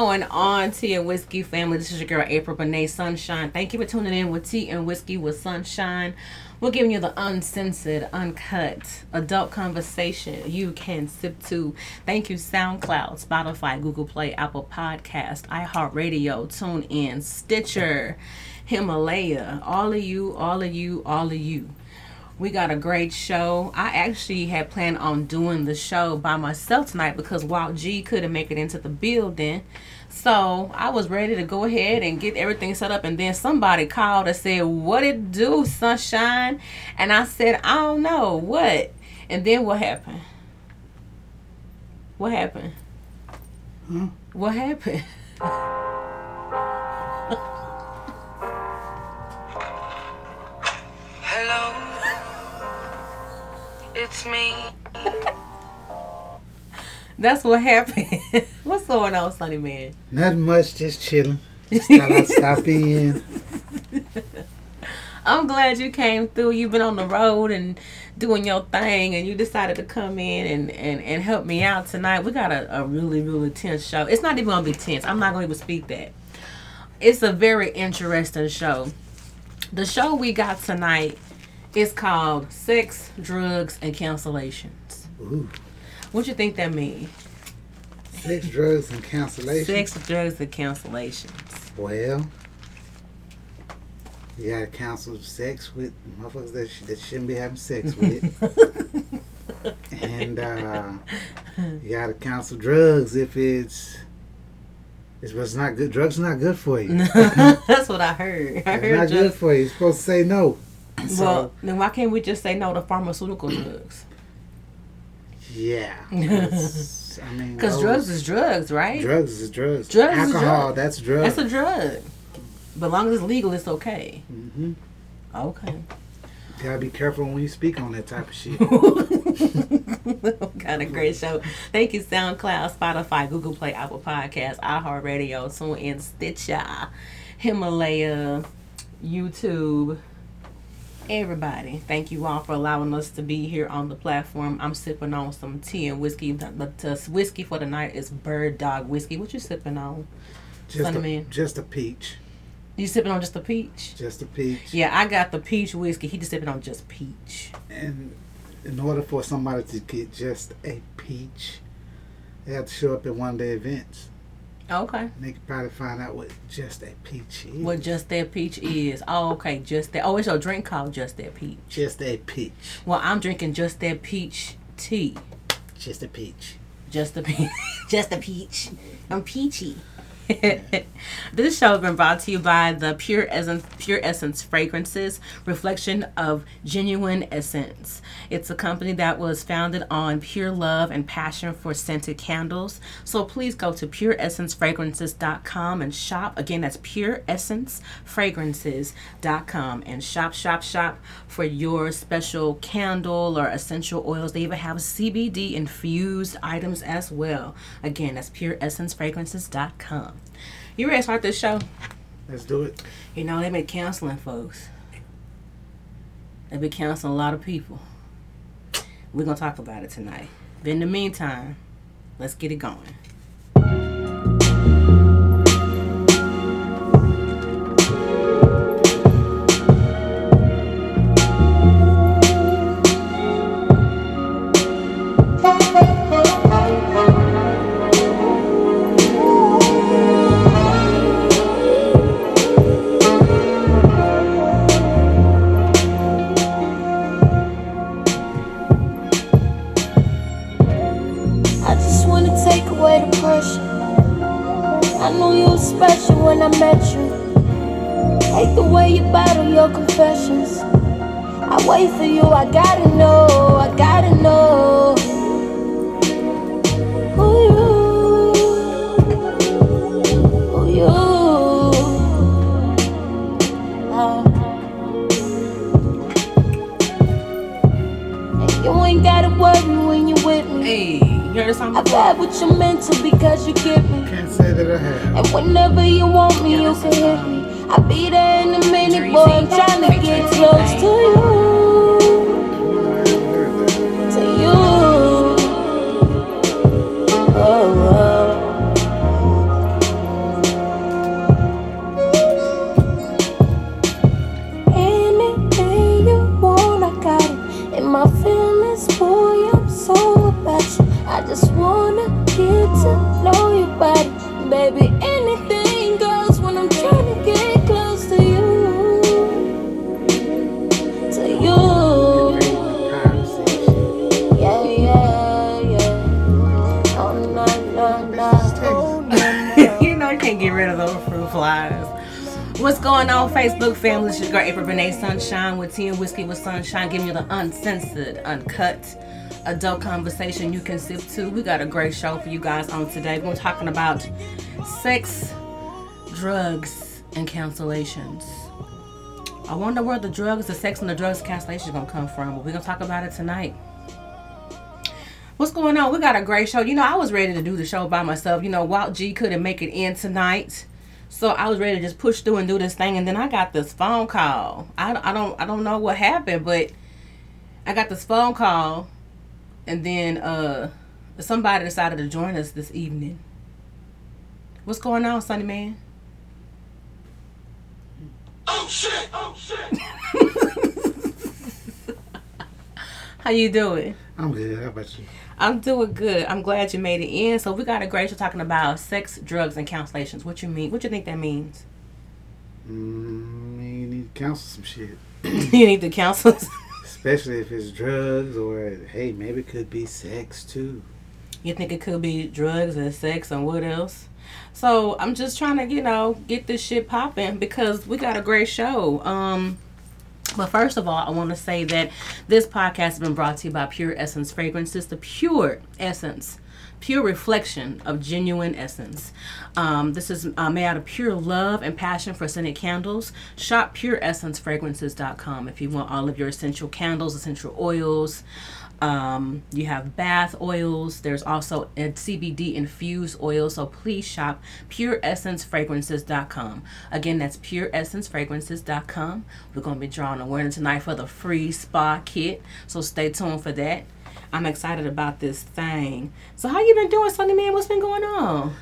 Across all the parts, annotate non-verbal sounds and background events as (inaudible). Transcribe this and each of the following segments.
Going on, Tea and Whiskey family? This is your girl April Bonet Sunshine. Thank you for tuning in with Tea and Whiskey with Sunshine. We're giving you the uncensored, uncut, adult conversation you can sip to. Thank you, SoundCloud, Spotify, Google Play, Apple Podcast, iHeartRadio, TuneIn, Stitcher, Himalaya. All of you, all of you, all of you. We got a great show. I actually had planned on doing the show by myself tonight because Walt G couldn't make it into the building. So I was ready to go ahead and get everything set up. And then somebody called and said, What it do, sunshine? And I said, I don't know. What? And then what happened? What happened? Hmm? What happened? (laughs) it's me. (laughs) That's what happened. (laughs) What's going on, Sonny Man? Not much, just chilling. Just thought I'd (laughs) stop in. I'm glad you came through. You've been on the road and doing your thing, and you decided to come in and, and, and help me out tonight. We got a, a really, really tense show. It's not even going to be tense. I'm not going to even speak that. It's a very interesting show. The show we got tonight is called Sex, Drugs, and Cancellations. Ooh, What you think that means? sex, drugs, and cancellations. Sex, drugs, and cancellations. Well, you gotta cancel sex with motherfuckers that, sh- that shouldn't be having sex with. (laughs) and uh, you gotta cancel drugs if it's. It's, it's not good. Drugs are not good for you. (laughs) That's what I heard. I It's not heard good for you. You're supposed to say no. So, Well, then why can't we just say no to pharmaceutical drugs? yeah. (laughs) 'cause, I mean, Because drugs is drugs, right? Drugs is drugs. Drugs is Alcohol, drugs. that's drugs. That's a drug. But long as it's legal, it's okay. hmm Okay. Gotta be careful when you speak on that type of shit. (laughs) Got a great show. Thank you, SoundCloud, Spotify, Google Play, Apple Podcasts, iHeartRadio, TuneIn, Stitcher, Himalaya, YouTube. Everybody, thank you all for allowing us to be here on the platform. I'm sipping on some tea and whiskey. The, the, the whiskey for the night is Bird Dog whiskey. What you sipping on? Just a, man. just a peach. You sipping on just a peach? Just a peach. Yeah, I got the peach whiskey. He just sipping on just peach. And in order for somebody to get just a peach, they have to show up at one of the events. Okay. And they could probably find out what just a peach is. What just that peach is? Oh, okay, just that. Oh, it's your drink called just that peach. just a peach. Well, I'm drinking just that peach tea. Just a peach. Just a peach. (laughs) just a peach. I'm peachy. (laughs) this show has been brought to you by the Pure Essence, Pure Essence Fragrances, reflection of genuine essence. It's a company that was founded on pure love and passion for scented candles. So please go to pureessencefragrances.com and shop. Again, that's pureessencefragrances.com and shop, shop, shop for your special candle or essential oils. They even have CBD infused items as well. Again, that's pureessencefragrances.com. You ready to start this show? Let's do it. You know, they've been counseling folks. They've been counseling a lot of people. We're going to talk about it tonight. But in the meantime, let's get it going. Renee Sunshine with tea and whiskey with sunshine, giving you the uncensored, uncut, adult conversation you can sip to. We got a great show for you guys on today. We're talking about sex, drugs, and cancellations. I wonder where the drugs, the sex, and the drugs cancellation gonna come from, but we're gonna talk about it tonight. What's going on? We got a great show. You know, I was ready to do the show by myself. You know, Walt G couldn't make it in tonight. So I was ready to just push through and do this thing, and then I got this phone call. I, I don't I don't know what happened, but I got this phone call, and then uh somebody decided to join us this evening. What's going on, Sunny Man? Oh shit! Oh shit! (laughs) How you doing? I'm good. How about you? I'm doing good. I'm glad you made it in. So we got a great show talking about sex, drugs, and cancellations. What you mean? What you think that means? Mm, you need to counsel some shit. (clears throat) you need to counsel. (laughs) Especially if it's drugs or, hey, maybe it could be sex too. You think it could be drugs and sex and what else? So I'm just trying to, you know, get this shit popping because we got a great show. Um, but first of all, I want to say that this podcast has been brought to you by Pure Essence Fragrances, the pure essence, pure reflection of genuine essence. Um, this is uh, made out of pure love and passion for scented candles. Shop pureessencefragrances.com if you want all of your essential candles, essential oils. Um, you have bath oils. There's also a CBD infused oil. So please shop pureessencefragrances.com. Again, that's pureessencefragrances.com. We're going to be drawing a winner tonight for the free spa kit. So stay tuned for that. I'm excited about this thing. So how you been doing, Sunny Man? What's been going on?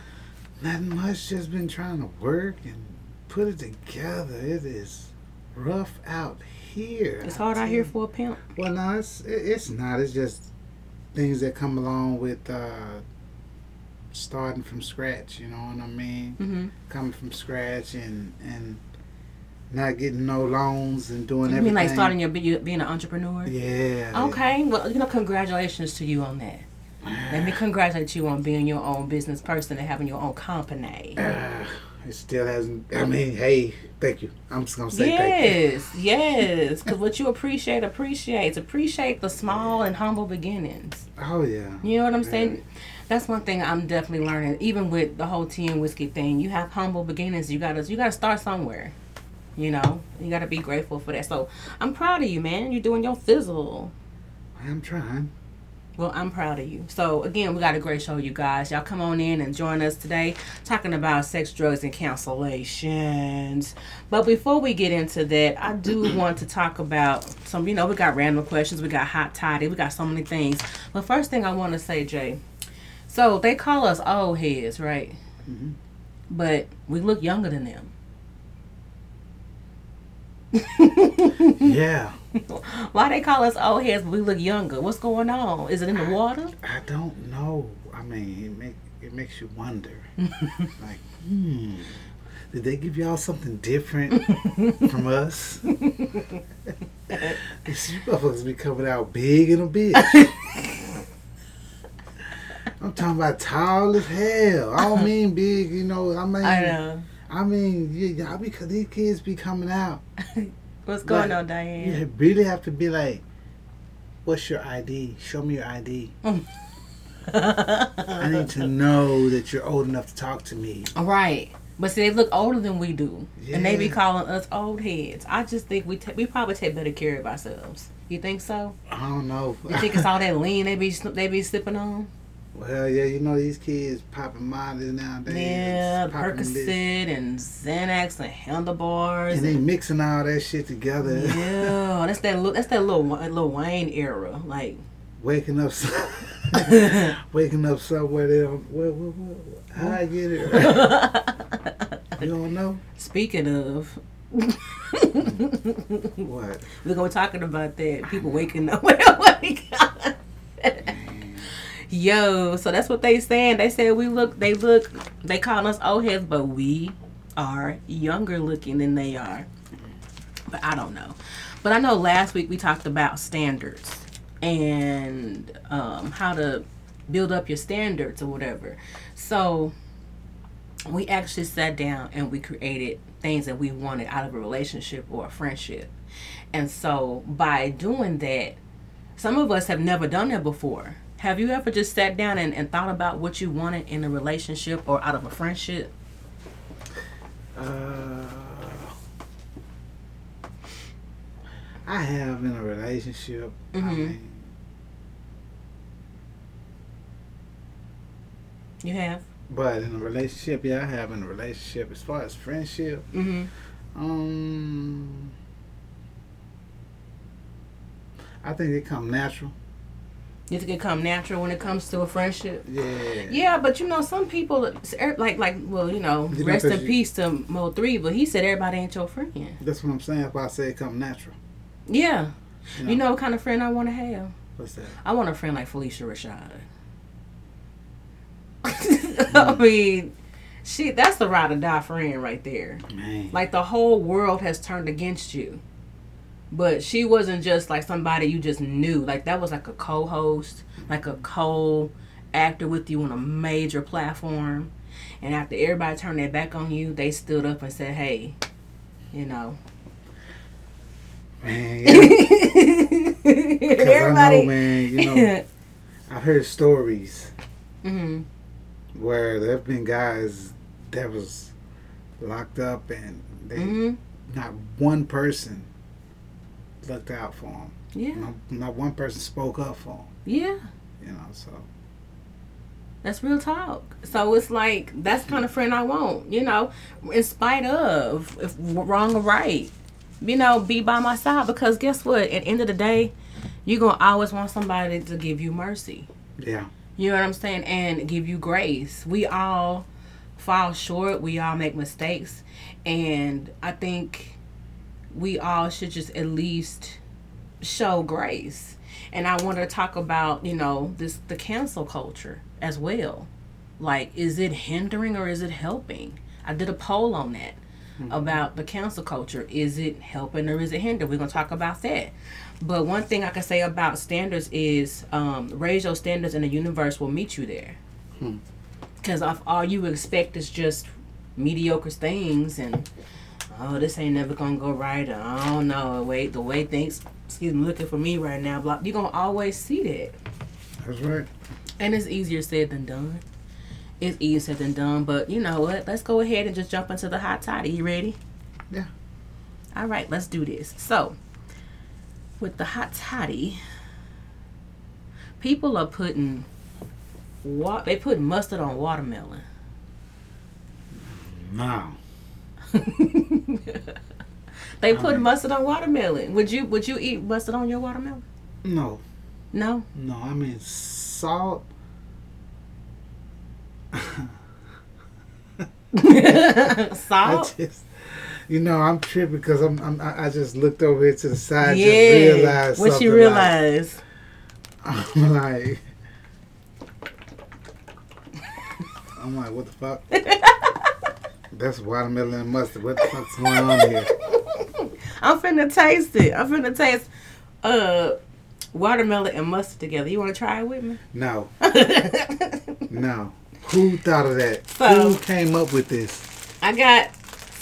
Nothing much. Just been trying to work and put it together. It is rough out here. It's hard out here for a pimp. Well, no, it's it, it's not. It's just things that come along with uh, starting from scratch. You know what I mean? Mm-hmm. Coming from scratch and and not getting no loans and doing You everything. mean like starting your being an entrepreneur? Yeah. Okay, well, you know, congratulations to you on that. Let me congratulate you on being your own business person and having your own company. It still hasn't. I mean, hey, thank you. I'm just gonna say thank. Yes, yes. Because what you appreciate appreciates. Appreciate the small and humble beginnings. Oh yeah. You know what I'm Yeah. saying? That's one thing I'm definitely learning. Even with the whole tea and whiskey thing, you have humble beginnings. You gotta you gotta start somewhere. You know, you gotta be grateful for that. So I'm proud of you, man. You're doing your fizzle. I'm trying. Well, I'm proud of you. So again, we got a great show, you guys. Y'all come on in and join us today, talking about sex, drugs, and cancellations. But before we get into that, I do (coughs) want to talk about some. You know, we got random questions, we got hot toddy, we got so many things. But first thing I want to say, Jay. So they call us old heads, right? Mhm. But we look younger than them. Yeah. (laughs) Why they call us old heads, but we look younger? What's going on? Is it in the water? I don't know. I mean, it make it makes you wonder. (laughs) like, hmm, did they give y'all something different from (laughs) us? These motherfuckers be coming out big in a bitch. I'm talking about tall as hell. I don't mean big, you know. I mean, I know. I mean, yeah, y'all because these kids be coming out. What's going Like, on, Diane? You really have to be like, "What's your ID? Show me your ID. I need to (laughs) know that you're old enough to talk to me." Right. But see, they look older than we do, and they be calling us old heads. I just think we ta we probably take better care of ourselves. You think so? I don't know. You think it's all that lean they be they be sipping on? Well, yeah, you know these kids popping mollies nowadays. Yeah, Percocet and Xanax and handlebars. And they mixing all that shit together. yeah, that's that. That's that little Lil Wayne era. Like, waking up, (laughs) waking up somewhere. They don't, what, what, what, how I get it? (laughs) you don't know speaking of, what? we're gonna be talking about that. People waking up. (laughs) Yo, so that's what they saying. They said we look. They look. They call us old heads, but we are younger looking than they are. But I don't know. But I know last week we talked about standards and um, how to build up your standards or whatever. So we actually sat down and we created things that we wanted out of a relationship or a friendship. And so by doing that, some of us have never done that before. Have you ever just sat down and, and thought about what you wanted in a relationship or out of a friendship? Uh, I have in a relationship. I Mhm. mean, You have? but in a relationship, yeah, I have in a relationship. As far as friendship, Mm-hmm. um, I think it come natural. You think it come natural when it comes to a friendship? Yeah. Yeah, but you know, some people er, like like well, you know, You know, in you- peace to Mo3, but he said everybody ain't your friend. That's what I'm saying. If I say it come natural. Yeah. You know, You know what kind of friend I want to have? what's that? I want a friend like Phylicia Rashad. (laughs) (laughs) I mean, she that's the ride or die friend right there. Man. Like the whole world has turned against you. But she wasn't just like somebody you just knew. Like that was like a co-host, like a co-actor with you on a major platform. And after everybody turned their back on you, they stood up and said, "Hey, you know." man. (laughs) Yeah. Because I know, man, you know, (laughs) I've heard stories hmm where there have been guys that was locked up and they hmm not one person looked out for them. Yeah. Not, not one person spoke up for them. Yeah. You know, so That's real talk. So it's like that's the kind of friend I want. You know, in spite of if wrong or right, you know, be by my side because guess what? At the end of the day, you're gonna always want somebody to give you mercy. yeah, You know what I'm saying? And give you grace. We all fall short. We all make mistakes, and I think we all should just at least show grace. And I want to talk about, you know, this the cancel culture as well. Like, is it hindering or is it helping? I did a poll on that about the cancel culture. Is it helping or is it hindering? We're gonna talk about that. But one thing I can say about standards is um, raise your standards and the universe will meet you there. Hmm. Because if all you expect is just mediocre things and oh this ain't never gonna go right. Or, I don't know. Wait, the way things excuse me looking for me right now. Blah, you're gonna always see that. that's right. And it's easier said than done. It's easier said than done. But you know what? Let's go ahead and just jump into the hot toddy. You ready? Yeah. All right, let's do this. So, with the hot toddy, people are putting what they put mustard on watermelon. No, (laughs) (laughs) They put mustard on watermelon. Would you would you eat mustard on your watermelon? no, No. no. I mean salt. (laughs) Salt. just, you know, I'm tripping because I'm, I'm I I just looked over here to the side. yeah. Just realized what you realize? Like, (laughs) I'm like, I'm like, what the fuck? That's watermelon and mustard. What the fuck's going on here? (laughs) I'm finna taste it. I'm finna taste uh watermelon and mustard together. You wanna try it with me? No, (laughs) no. Who thought of that? So- Who came up with this? I got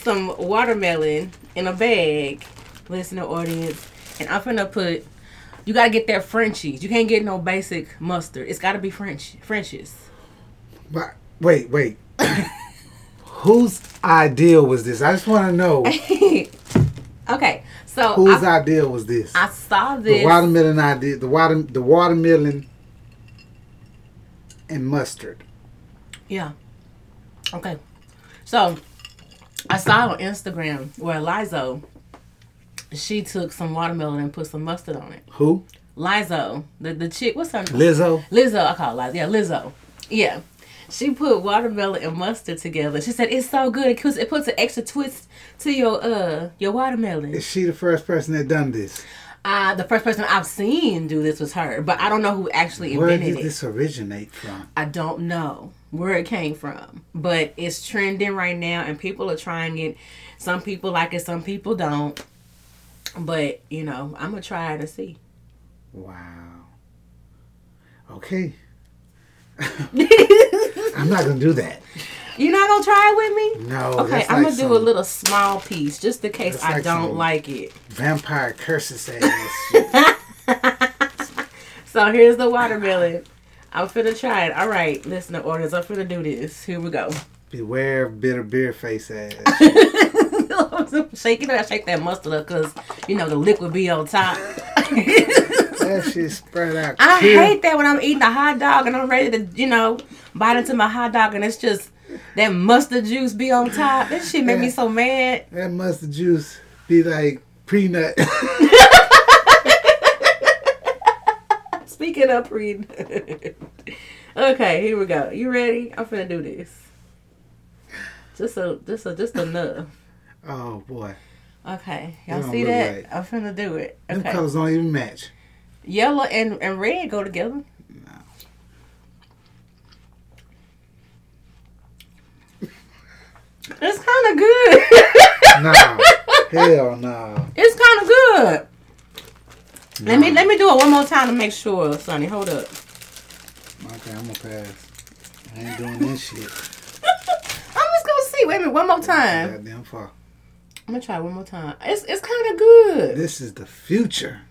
some watermelon in a bag, listener audience, and I'm finna put. You gotta get that Frenchies. You can't get no basic mustard. It's gotta be French Frenchies. But wait, wait. (laughs) Whose idea was this? I just want to know (laughs) okay, so whose I, idea was this. I saw the this. watermelon idea. The water. The watermelon. and mustard. Yeah. Okay. So I saw on Instagram where Lizo she took some watermelon and put some mustard on it. Who? Lizo, the the chick, what's her name? Lizzo. Lizzo, I call her Lizo. Yeah, Lizzo. Yeah. She put watermelon and mustard together. She said it's so good. It puts, it puts an extra twist to your uh your watermelon. Is she the first person that done this? Uh, the first person I've seen do this was her, but I don't know who actually invented it. Where did it. this originate from? I don't know where it came from, but it's trending right now, and people are trying it. Some people like it, some people don't. But you know, I'm gonna try it and see. Wow. Okay. (laughs) I'm not gonna do that. You're not gonna try it with me? No. Okay, I'm like gonna do a little small piece just in case I like don't like it. vampire curses ass. (laughs) So here's the watermelon. I'm finna try it. All right, listener orders. I'm finna do this. Here we go. Beware of bitter beer face ass. (laughs) shake it up, shake that mustard up, cause you know the liquid be on top. (laughs) that shit spread out. I hate that when I'm eating a hot dog and I'm ready to, you know, bite into my hot dog and it's just that mustard juice be on top. That shit make me so mad. that mustard juice be like peanut. (laughs) Speaking of pre. okay, here we go. You ready? I'm finna do this. Just a, just a, just enough. oh boy, Okay, y'all see that? right. I'm finna do it. Okay. them colors don't even match. Yellow and and red go together. No. (laughs) It's kind of good. (laughs) Nah, hell no. It's kind of good. Let me let me do it one more time to make sure, Sonny. Hold up. Okay, I'm gonna pass. I ain't doing this shit. (laughs) I'm just gonna see. Wait a minute, one more time. Goddamn far. I'm gonna try one more time. It's it's kind of good. This is the future.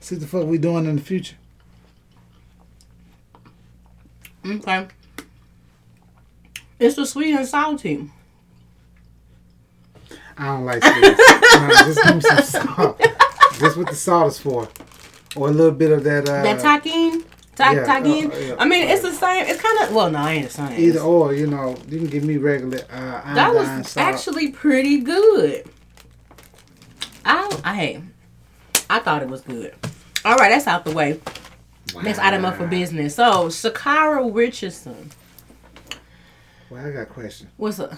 See what the fuck we doing in the future? Okay. It's the sweet and salty. I don't like sweets. (laughs) no, just give me some salt. This what the salt is for, or a little bit of that. Uh, that Tajín, ta- yeah, Tajín. uh, yeah. I mean, it's the same. It's kind of well, no, I ain't the same. Either or, you know, you can give me regular uh, that was salt. actually pretty good. I I hey, I thought it was good. All right, that's out the way. Next item up for business. So, Sha'Carri Richardson. Well, I got a question. What's up?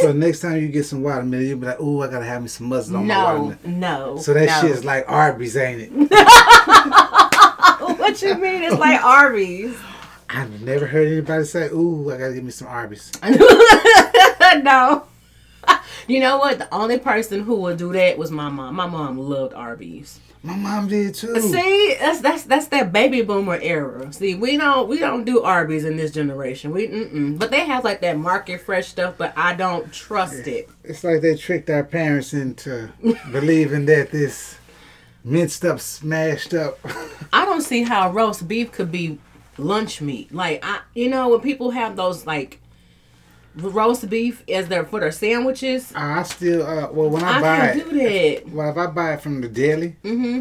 So (laughs) next time you get some watermelon, you'll be like, "Ooh, I gotta have me some mustard on my no, watermelon." no. So that no. shit's like Arby's, ain't it? (laughs) what you mean? It's like Arby's. I've never heard anybody say, "Ooh, I gotta give me some Arby's." (laughs) no. You know what? The only person who would do that was my mom. My mom loved Arby's. My mom did too. See, that's that's that's that baby boomer era. See, we don't we don't do Arby's in this generation. We mm-mm. but they have like that market fresh stuff, but I don't trust it. It's like they tricked our parents into (laughs) believing that this minced up, smashed up. (laughs) I don't see how roast beef could be lunch meat. Like I, you know, when people have those like roast beef as their for their sandwiches, I still, uh, well, when I, I buy can't it, do that. well, if I buy it from the deli, Mm-hmm.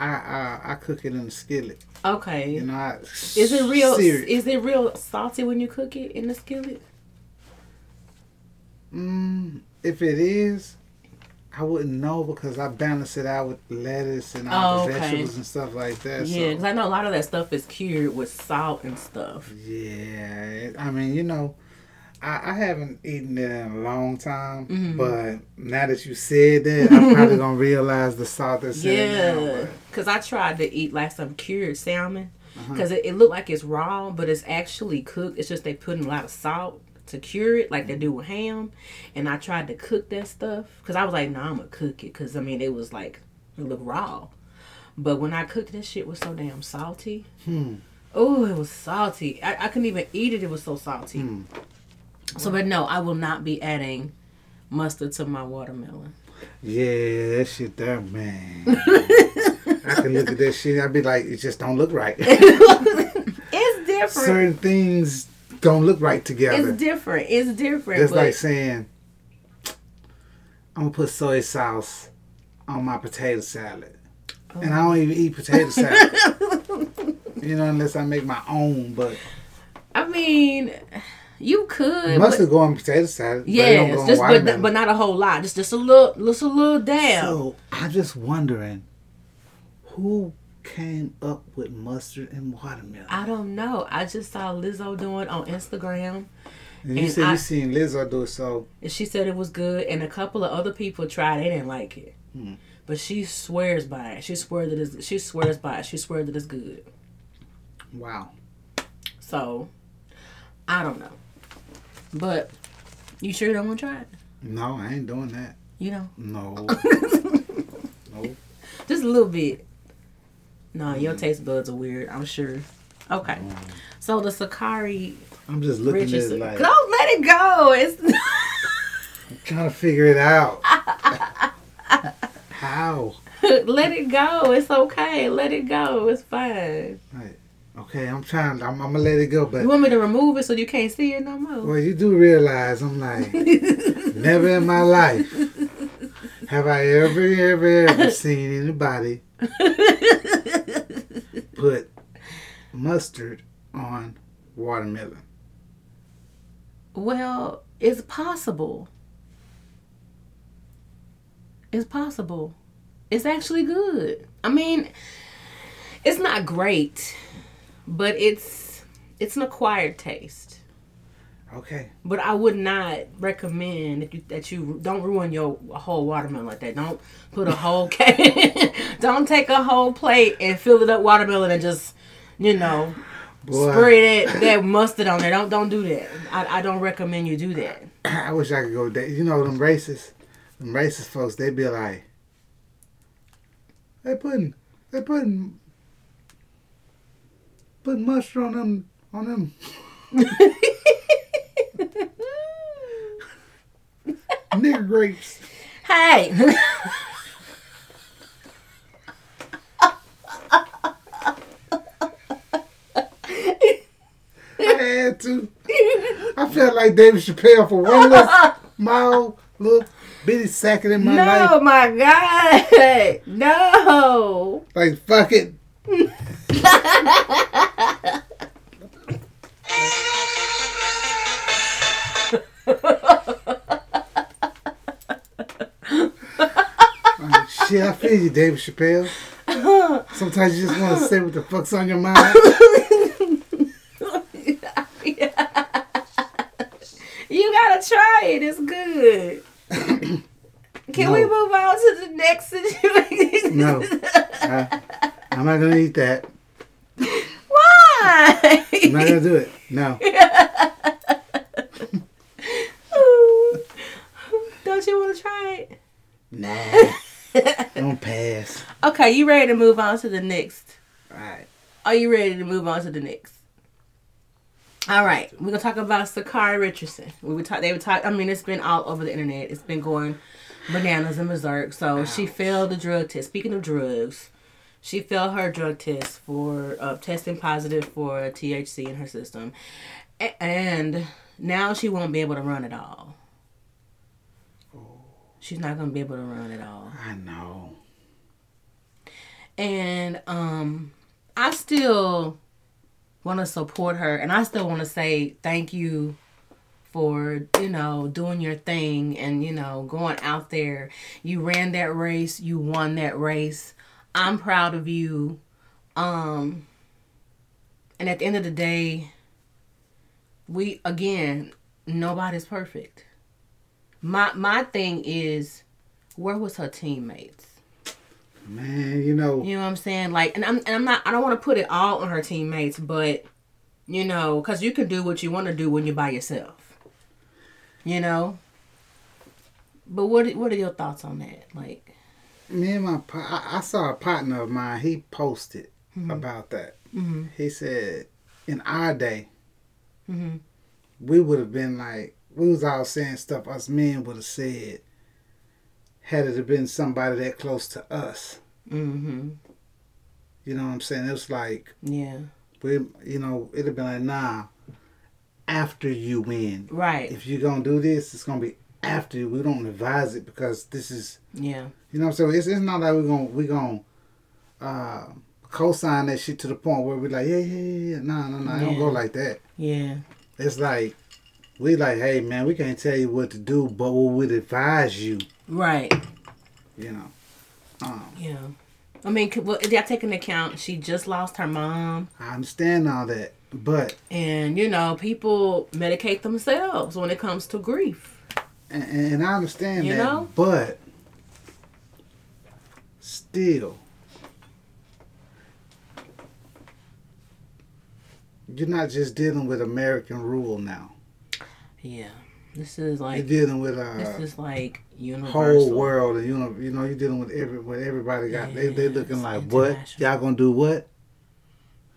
I uh, I cook it in the skillet. Okay. You know, I Is it real? it. Is it real salty when you cook it in the skillet? Mm, if it is, I wouldn't know because I balance it out with lettuce and all Oh, the okay. vegetables and stuff like that. Yeah, because so, I know a lot of that stuff is cured with salt and stuff. yeah. I mean, you know, I, I haven't eaten it in a long time, Mm-hmm. but now that you said that, I'm probably gonna (laughs) realize the salt that's in it now. Yeah, because I tried to eat like some cured salmon Uh-huh. because it, it looked like it's raw, but it's actually cooked. It's just they put in a lot of salt to cure it, like they do with ham. And I tried to cook that stuff because I was like, no, I'm gonna cook it because I mean it was like it looked raw. But when I cooked that shit was so damn salty. Hmm. Oh, it was salty. I, I couldn't even eat it. It was so salty. Hmm. So, but no, I will not be adding mustard to my watermelon. Yeah, that shit there, man. (laughs) I can look at that shit. I'd be like, it just don't look right. It's (laughs) different. Certain things don't look right together. It's different. It's different. It's like saying, I'm gonna put soy sauce on my potato salad. and I don't even eat potato oh. salad. (laughs) you know, unless I make my own. But I mean, you could. mustard go on potato salad. but Yes, go just but, watermelon. but not a whole lot. Just just a little, just a little dab. So I'm just wondering, who came up with mustard and watermelon? I don't know. I just saw Lizzo doing on Instagram, And you and said I- you seen Lizzo do it, so and she said it was good. And a couple of other people tried. They didn't like it, Hmm. but she swears by it. She swears that it's, she swears by it. She swears that it's good. wow. So I don't know, but you sure don't want to try it? No, I ain't doing that. You know, No. (laughs) no. just a little bit. No, your taste buds are weird. I'm sure. Okay, so the Sha'Carri I'm just looking at it like Don't let it go. It's (laughs) I'm trying to figure it out. (laughs) How? let it go. It's okay. Let it go. It's fine. Right. Okay, I'm trying. I'm, I'm gonna let it go, but You want me to remove it so you can't see it no more? well, you do realize I'm like (laughs) never in my life have I ever, ever, ever seen anybody put mustard on watermelon. Well, it's possible. It's possible. It's actually good. I mean, it's not great, but it's it's an acquired taste. Okay. But I would not recommend that you, that you don't ruin your whole watermelon like that. Don't put a whole (laughs) cake. (laughs) don't take a whole plate and fill it up watermelon and just, you know, Boy, spray that, that mustard on there. Don't don't do that. I, I don't recommend you do that. (clears throat) I wish I could go there. You know them racist, them racist folks. They be like, they putting, they putting, putting mustard on them, on them nigger grapes. Hey, (laughs) I had to. I felt like David Chappelle for one little (laughs) little bitty second in my no, life. Oh my God, no. Like fuck it. (laughs) Shit, I feel you, David Chappelle. Sometimes you just want to say what the fuck's on your mind. (laughs) You gotta try it. It's good. Can we move on to the next situation? No, I, I'm not gonna eat that. (laughs) Why? I'm not gonna do it. No. (laughs) Don't you want to try it? Nah. Don't pass. Okay, you ready to move on to the next? Alright. Are you ready to move on to the next? All right, we're gonna talk about Sha'Carri Richardson. We would talk. They would talk. I mean, it's been all over the internet. It's been going bananas and berserk. So she failed the drug test. Speaking of drugs, she failed her drug test for uh, testing positive for THC in her system, A- and now she won't be able to run at all. She's not gonna be able to run at all. I know. And um i still want to support her and i still want to say thank you for you know doing your thing and you know going out there. You ran that race. You won that race. I'm proud of you. Um and at the end of the day we again nobody's perfect. My my thing is where was her teammates Man, you know, you know what I'm saying? Like, and I'm and I'm not. I don't want to put it all on her teammates, but you know, because you can do what you want to do when you're by yourself. You know. But what what are your thoughts on that? Like, me and my I, I saw a partner of mine. He posted about that. mm-hmm, He said, in our day, mm-hmm, we would have been like, we was all saying stuff us men would have said had it been somebody that close to us. mm-hmm, You know what I'm saying? It was like, yeah, we, you know, it'd have been like, nah, after you win. right, If you're going to do this, it's going to be after you. We don't advise it because this is, yeah, you know what I'm saying? It's, it's not like we're going to, we're to uh, co-sign that shit to the point where we're like, yeah, yeah, yeah, yeah. No, no, no, I don't go like that. Yeah. It's like we like, hey man, we can't tell you what to do, but we would advise you. Right. You know. Um, Yeah. I mean, well, they take into account she just lost her mom, I understand all that, but and you know, people medicate themselves when it comes to grief. and, and I understand You that, know? but still, you're not just dealing with American rule now. Yeah. This is You're like dealing with uh, this is like universal. whole world, and you know, you know, you're dealing with every, with everybody got. they they looking like what y'all gonna do? What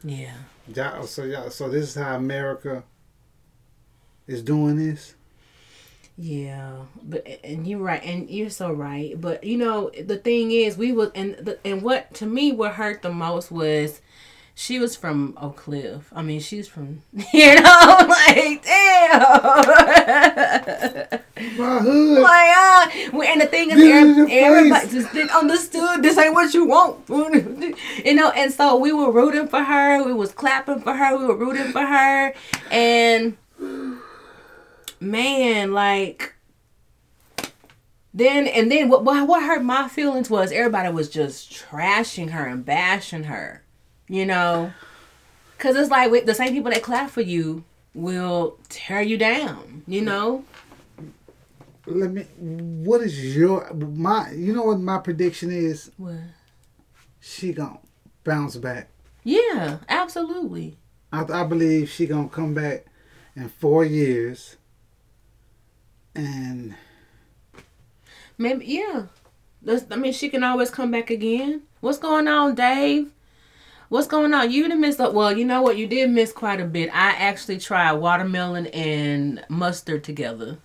Yeah. y'all? So y'all, so this is how America is doing this. Yeah, but and you're right, and you're so right. But you know, the thing is, we was and the, and what to me what hurt the most was she was from Oak Cliff. I mean, she's from (laughs) you know, (laughs) like damn. My hood. Like, uh, and the thing is, Get in every- everybody just didn't understood this ain't what you want, (laughs) you know. And so we were rooting for her. We was clapping for her. We were rooting for her, and man, like then and then what what hurt my feelings was everybody was just trashing her and bashing her, you know, because it's like with the same people that clap for you will tear you down, you know. Let me. What is your my? You know what my prediction is? What? She gonna bounce back. Yeah, absolutely. I, I believe she gonna come back in four years. And Maybe yeah. That's, I mean, she can always come back again. What's going on, Dave? What's going on? You didn't miss. Up well, you know what? You did miss quite a bit. I actually tried watermelon and mustard together.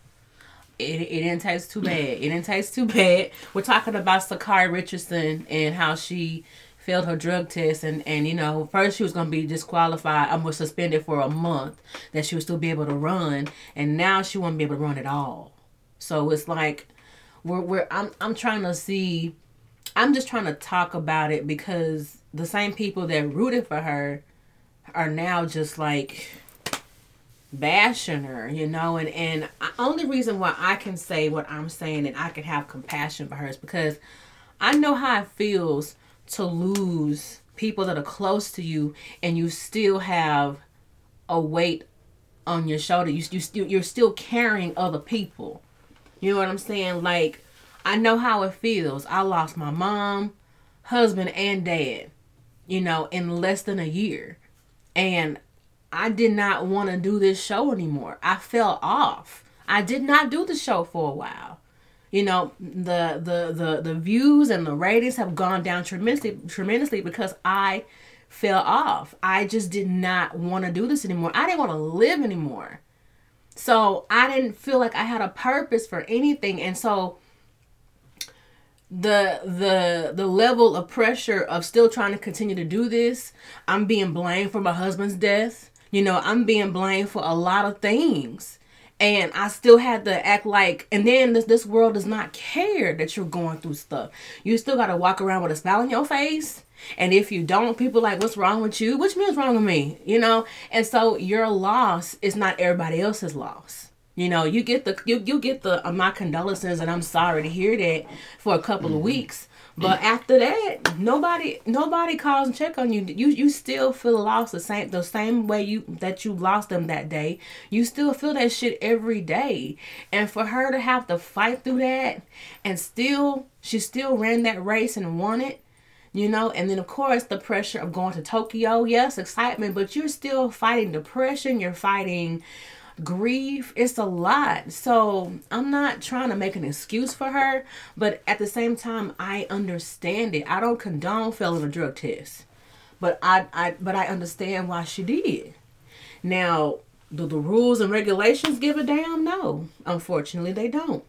It, it didn't taste too bad. It didn't taste too bad. We're talking about Sha'Carri Richardson and how she failed her drug test and and you know first she was gonna be disqualified. Uh, I'm suspended for a month that she would still be able to run, and now she won't be able to run at all. So it's like we're we're I'm I'm trying to see I'm just trying to talk about it because the same people that rooted for her are now just like bashing her, you know, and and only reason why I can say what I'm saying and I can have compassion for her is because I know how it feels to lose people that are close to you and you still have a weight on your shoulder. You you still you're still carrying other people. You know what I'm saying? Like, I know how it feels. I lost my mom, husband, and dad, you know, in less than a year. And I did not want to do this show anymore. I fell off. I did not do the show for a while. You know, the the the the views and the ratings have gone down tremendously tremendously because I fell off. I just did not want to do this anymore. I didn't want to live anymore. So I didn't feel like I had a purpose for anything. And so the the the level of pressure of still trying to continue to do this, I'm being blamed for my husband's death. You know, I'm being blamed for a lot of things. And I still had to act like, and then this this world does not care that you're going through stuff. You still got to walk around with a smile on your face. And if you don't, people like, what's wrong with you? Which means wrong with me, you know? And so your loss is not everybody else's loss. You know, you get the you, you get the uh, my condolences and I'm sorry to hear that for a couple of weeks. But after that, nobody nobody calls and check on you. You you still feel lost the same the same way you that you lost them that day. You still feel that shit every day. And for her to have to fight through that and still she still ran that race and won it you know and then of course the pressure of going to tokyo yes excitement but you're still fighting depression you're fighting grief it's a lot. So i'm not trying to make an excuse for her but at the same time i understand it. I don't condone failing a drug test but i, I but i understand why she did. Now do the rules and regulations give a damn? No unfortunately they don't.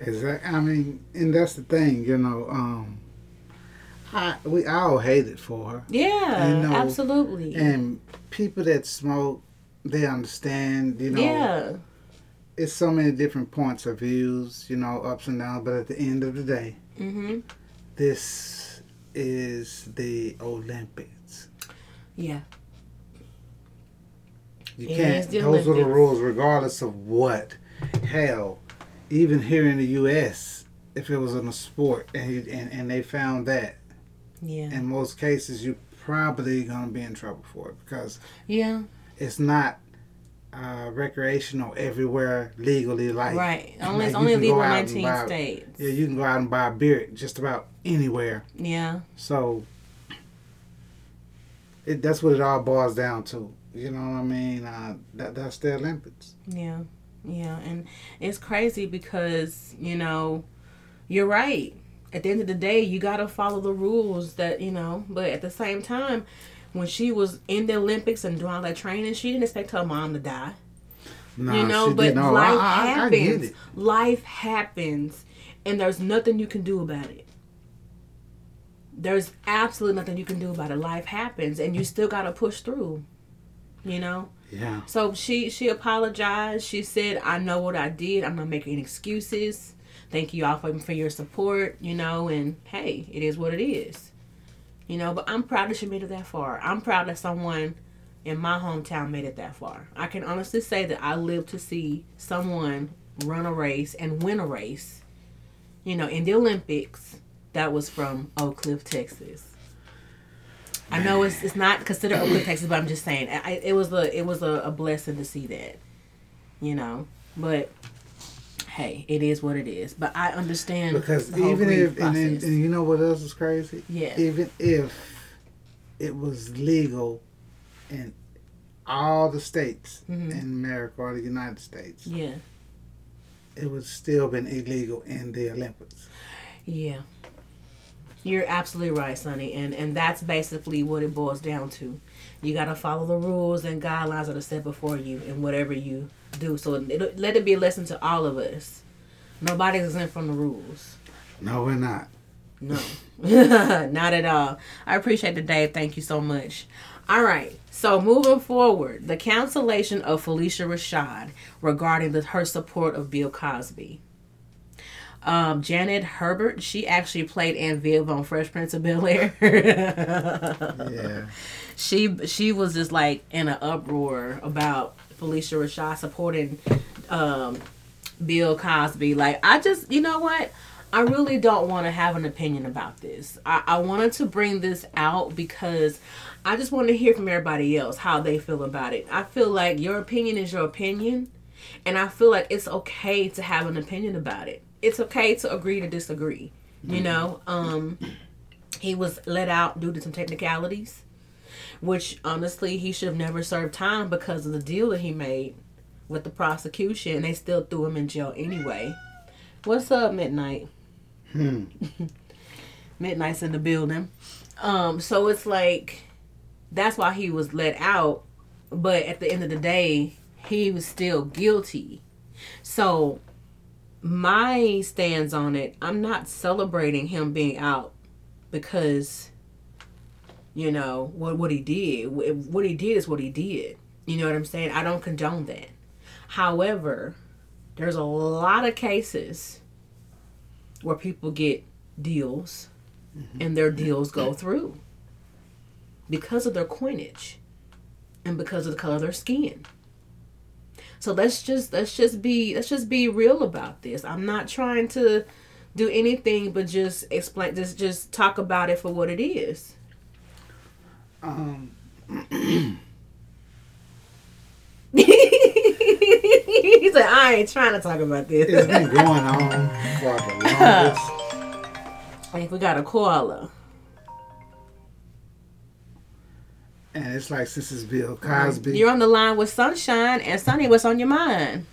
Exactly, I mean, and that's the thing, you know. Um, I we all hate it for her, yeah You know, absolutely. and people that smoke, they understand, you know. yeah It's so many different points of views, you know, ups and downs. But at the end of the day, mm-hmm this is the Olympics. Yeah. You can't. those are the rules, regardless of what. Hell, even here in the U.S., if it was in a sport and you, and, and they found that, Yeah. in most cases, you're probably gonna be in trouble for it because Yeah. It's not uh, recreational everywhere legally. Like Right. Only like it's only legal in 19 buy- states. yeah, you can go out and buy a beer just about anywhere. Yeah. So it that's what it all boils down to. You know what I mean? Uh, that that's the Olympics. Yeah. Yeah. And it's crazy because, you know, you're right. At the end of the day, you got to follow the rules that, you know, but at the same time, when she was in the Olympics and doing all that training, she didn't expect her mom to die. No, you know, she but didn't. No, life I, I, I get happens. it. life happens, and there's nothing you can do about it. There's absolutely nothing you can do about it. Life happens, and you still got to push through. You know. Yeah. So she she apologized. She said, "I know what I did. I'm not making excuses. Thank you all for for your support. You know, and hey, it is what it is. You know, but I'm proud that she made it that far. I'm proud that someone in my hometown made it that far. I can honestly say that I live to see someone run a race and win a race. You know, in the Olympics. That was from Oak Cliff, Texas. I know it's it's not considered Oak Cliff, Texas, but I'm just saying I, it was a it was a, a blessing to see that, you know. But hey, it is what it is. But I understand Because even if and, then, and you know what else is crazy? Yeah. Even if it was legal in all the states Mhm. in America or the United States, yeah, it would still been illegal in the Olympics. yeah, you're absolutely right, Sonny, and and that's basically what it boils down to. You got to follow the rules and guidelines that are set before you and whatever you do. So it, let it be a lesson to all of us. Nobody's exempt from the rules. No, we're not. No, (laughs) not at all. I appreciate the day. Thank you so much. All right. So moving forward, the cancellation of Phylicia Rashad regarding the, her support of Bill Cosby. Um, Janet Hubert, she actually played Aunt Viv on Fresh Prince of Bel Air. (laughs) Yeah. she she was just like in an uproar about Phylicia Rashad supporting um, Bill Cosby. Like I just, you know what? I really don't want to have an opinion about this. I, I wanted to bring this out because I just want to hear from everybody else how they feel about it. I feel like your opinion is your opinion, and I feel like it's okay to have an opinion about it. It's okay to agree to disagree. You know, um, he was let out due to some technicalities which honestly he should have never served time because of the deal that he made with the prosecution and they still threw him in jail anyway. What's up midnight? Hmm. (laughs) midnight's in the building. Um so it's like that's why he was let out but at the end of the day he was still guilty. So my stands on it i'm not celebrating him being out because you know what what he did. What he did is what he did. You know what i'm saying? I don't condone that. However there's a lot of cases where people get deals mm-hmm. and their deals go through because of their coinage and because of the color of their skin. So let's just let's just be let's just be real about this. I'm not trying to do anything but just explain just just talk about it for what it is Um, (laughs) he said, I ain't trying to talk about it's this. been going on for the longest. (laughs) Hey, we got a koala. And it's like since it's Bill Cosby. You're on the line with Sunshine, and Sunny, what's on your mind?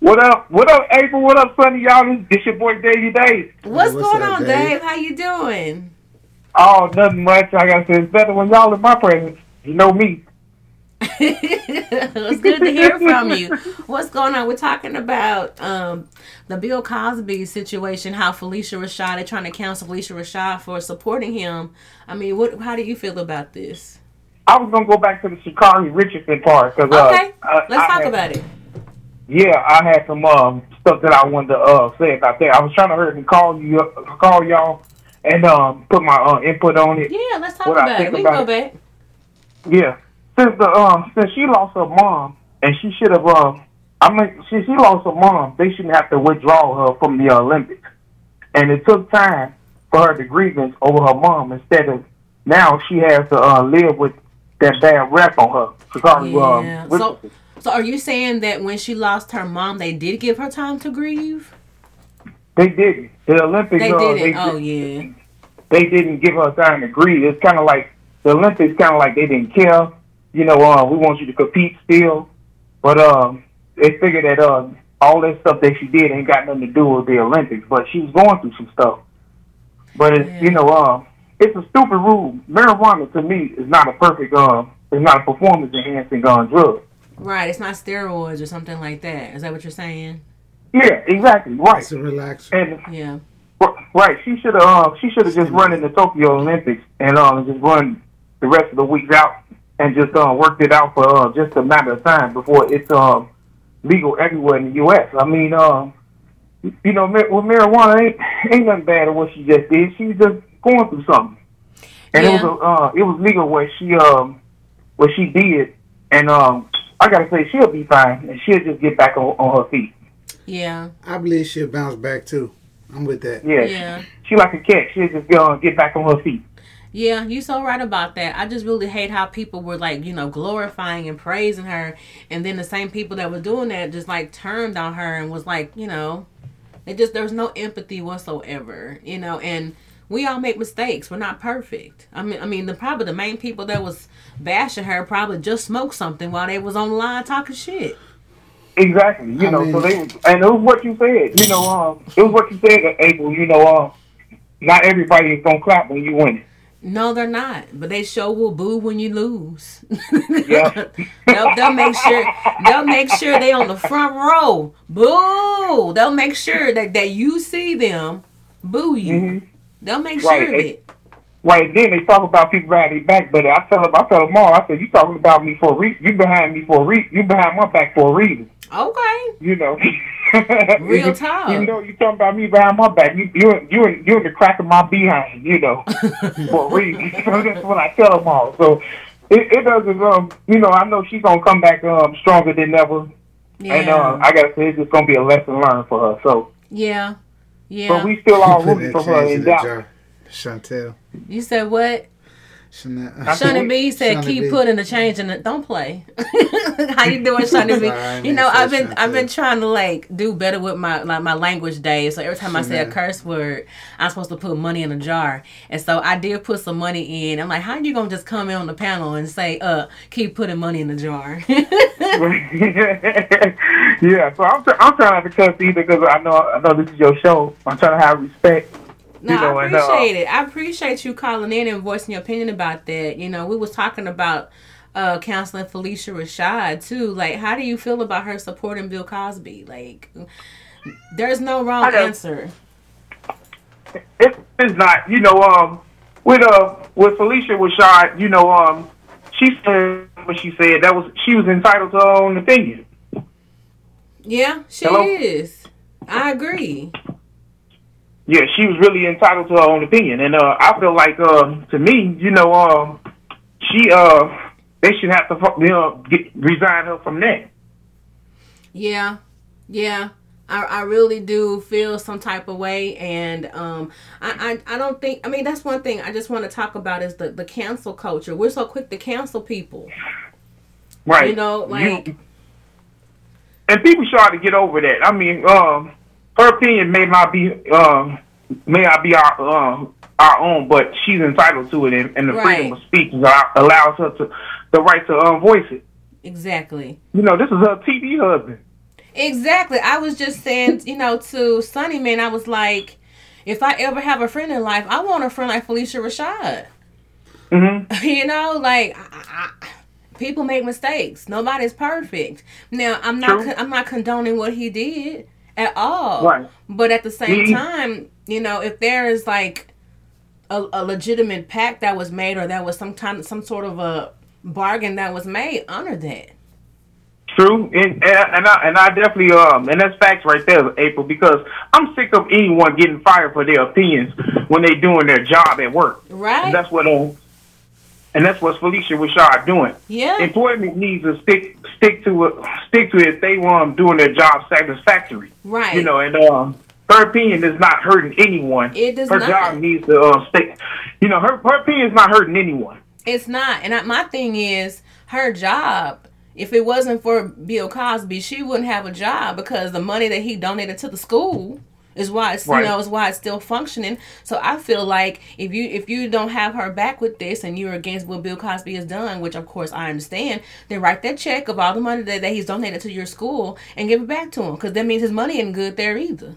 What up? What up, April? What up, Sonny? Y'all, this, this your boy Davey Dave. What's, what's going up, on, Dave? Dave? How you doing? Oh, nothing much. I gotta say, it's better when y'all in my presence. You know me. it's good to hear from you. What's going on? We're talking about um, the Bill Cosby situation. How Phylicia Rashad they're trying to cancel Phylicia Rashad for supporting him. I mean, what? How do you feel about this? I was gonna go back to the Sha'Carri Richardson part because Okay, uh, let's I talk had- about it. Yeah, I had some um stuff that I wanted to uh say about that. I was trying to hurry and call you, call y'all, and um put my uh, input on it. Yeah, let's talk about it. We can about go back. Yeah, since the um since she lost her mom and she should have um I mean she she lost her mom, they shouldn't have to withdraw her from the Olympics, and it took time for her to grievance over her mom instead of now she has to uh, live with that bad rep on her. Because, Yeah. um, So, so are you saying that when she lost her mom, they did give her time to grieve? They didn't. The Olympics. They uh, didn't. They, oh yeah. they didn't give her time to grieve. It's kind of like the Olympics, kind of like they didn't care. You know, uh, we want you to compete still, but um, they figured that uh, all that stuff that she did ain't got nothing to do with the Olympics. But she was going through some stuff. But it's Yeah. you know, uh, it's a stupid rule. Marijuana to me is not a perfect, uh, it's not a performance enhancing uh, drug. Right. It's not steroids or something like that. Is that what you're saying? Yeah, exactly, right. It's a relaxer. And Yeah. Right. She should have. Uh, she should have just run in the Tokyo Olympics and uh, just run the rest of the weeks out and just uh, worked it out for uh, just a matter of time before it's um, legal everywhere in the U.S. I mean, uh, you know, ma- with marijuana ain't ain't nothing bad at what she just did. She's just going through something, and it was a, uh, it was legal what she um what she did, and um I gotta say she'll be fine and she'll just get back on, on her feet. Yeah. I believe she'll bounce back too. I'm with that. Yeah, Yeah. she like a cat. She'll just go and get back on her feet. Yeah, you so right about that. I just really hate how people were like, you know, glorifying and praising her, and then the same people that were doing that just like turned on her and was like, you know, it just there was no empathy whatsoever, you know, and we all make mistakes. We're not perfect. I mean, I mean, the probably the main people that was bashing her probably just smoked something while they was online talking shit. Exactly. You I know, mean- so they was, and it was what you said. You know, um, it was what you said, April. You know, um, not everybody is gonna clap when you win. No, they're not. But they sure will boo when you lose. (laughs) Yeah. they'll, they'll make sure they'll make sure they on the front row. Boo! They'll make sure that, that you see them boo you. Mhm. They'll make Right. sure of it. Right then, they talk about people behind their back, but I tell them, I tell them all. I said, you talking about me for a reason. You behind me for a reason. You behind my back for a reason. Okay. You know. (laughs) Real time. You know, you talking about me behind my back. You you you in, you in the crack of my behind. You know, (laughs) for a reason. So that's what I tell them all. So it, it doesn't. Um, you know, I know she's gonna come back um stronger than ever. Yeah. And uh, I gotta say, it's just gonna be a lesson learned for her. So, yeah. Yeah. but we still all (laughs) Put rooting for her change in in doubt. Chantel. you said what? Chanel. Shunny B said, Shunny "Keep B. putting the change in it. Don't play." (laughs) How you doing, Shunny B? (laughs) Sorry, You know, I I've been said I've been trying to like do better with my like my language day. So every time I say a curse word, I'm supposed to put money in a jar. And so I did put some money in. I'm like, how are you gonna just come in on the panel and say, "Uh, keep putting money in the jar"? (laughs) yeah, so I'm, tr- I'm trying not to cuss either because I know I know this is your show. I'm trying to have respect. No, You know, I uh, appreciate it. I appreciate you calling in and voicing your opinion about that. You know, we was talking about uh counseling Phylicia Rashad too. Like, how do you feel about her supporting Bill Cosby? Like, there's no wrong answer. It, it's not, you know, um, with uh with Phylicia Rashad, you know, um, she said what she said. That was she was entitled to her own opinion. Yeah, she Hello? is. I agree. Yeah, she was really entitled to her own opinion, and uh, I feel like, uh, to me, you know, um, she uh, they should have to, you know, get, resign her from that. Yeah, yeah. I, I really do feel some type of way, and um, I, I I don't think. I mean, that's one thing I just want to talk about is the the cancel culture. We're so quick to cancel people. Right. You know, like and people try to get over that. I mean, um, her opinion may not be um, may not be our um, our own, but she's entitled to it, and, and the freedom of speech allows her to the right to um, voice it. exactly. You know, this is her TV husband. Exactly. I was just saying, you know, to Sunny Man, I was like, if I ever have a friend in life, I want a friend like Phylicia Rashad. Mm-hmm. (laughs) you know, like I, I, people make mistakes. Nobody's perfect. Now, I'm not. True. I'm not condoning what he did at all. Right. But at the same Mhm. time, you know, if there is like a, a legitimate pact that was made, or that was some kind, some sort of a bargain that was made, honor that. True, and and and I, and I definitely um and that's facts right there, April. Because I'm sick of anyone getting fired for their opinions when they're doing their job at work. Right. And that's what um, and that's what Phylicia Rashad doing. Yeah. Employment needs to stick stick to it, stick to it They want um doing their job satisfactory. Right. You know, and um, her opinion is not hurting anyone. It does her not. job needs to uh, stay. You know, her her opinion is not hurting anyone. It's not. And I, my thing is, her job, if it wasn't for Bill Cosby, she wouldn't have a job because the money that he donated to the school is why it's Right. you know is why it's still functioning. So I feel like if you if you don't have her back with this and you're against what Bill Cosby has done, which of course I understand, then write that check of all the money that, that he's donated to your school and give it back to him because that means his money ain't good there either.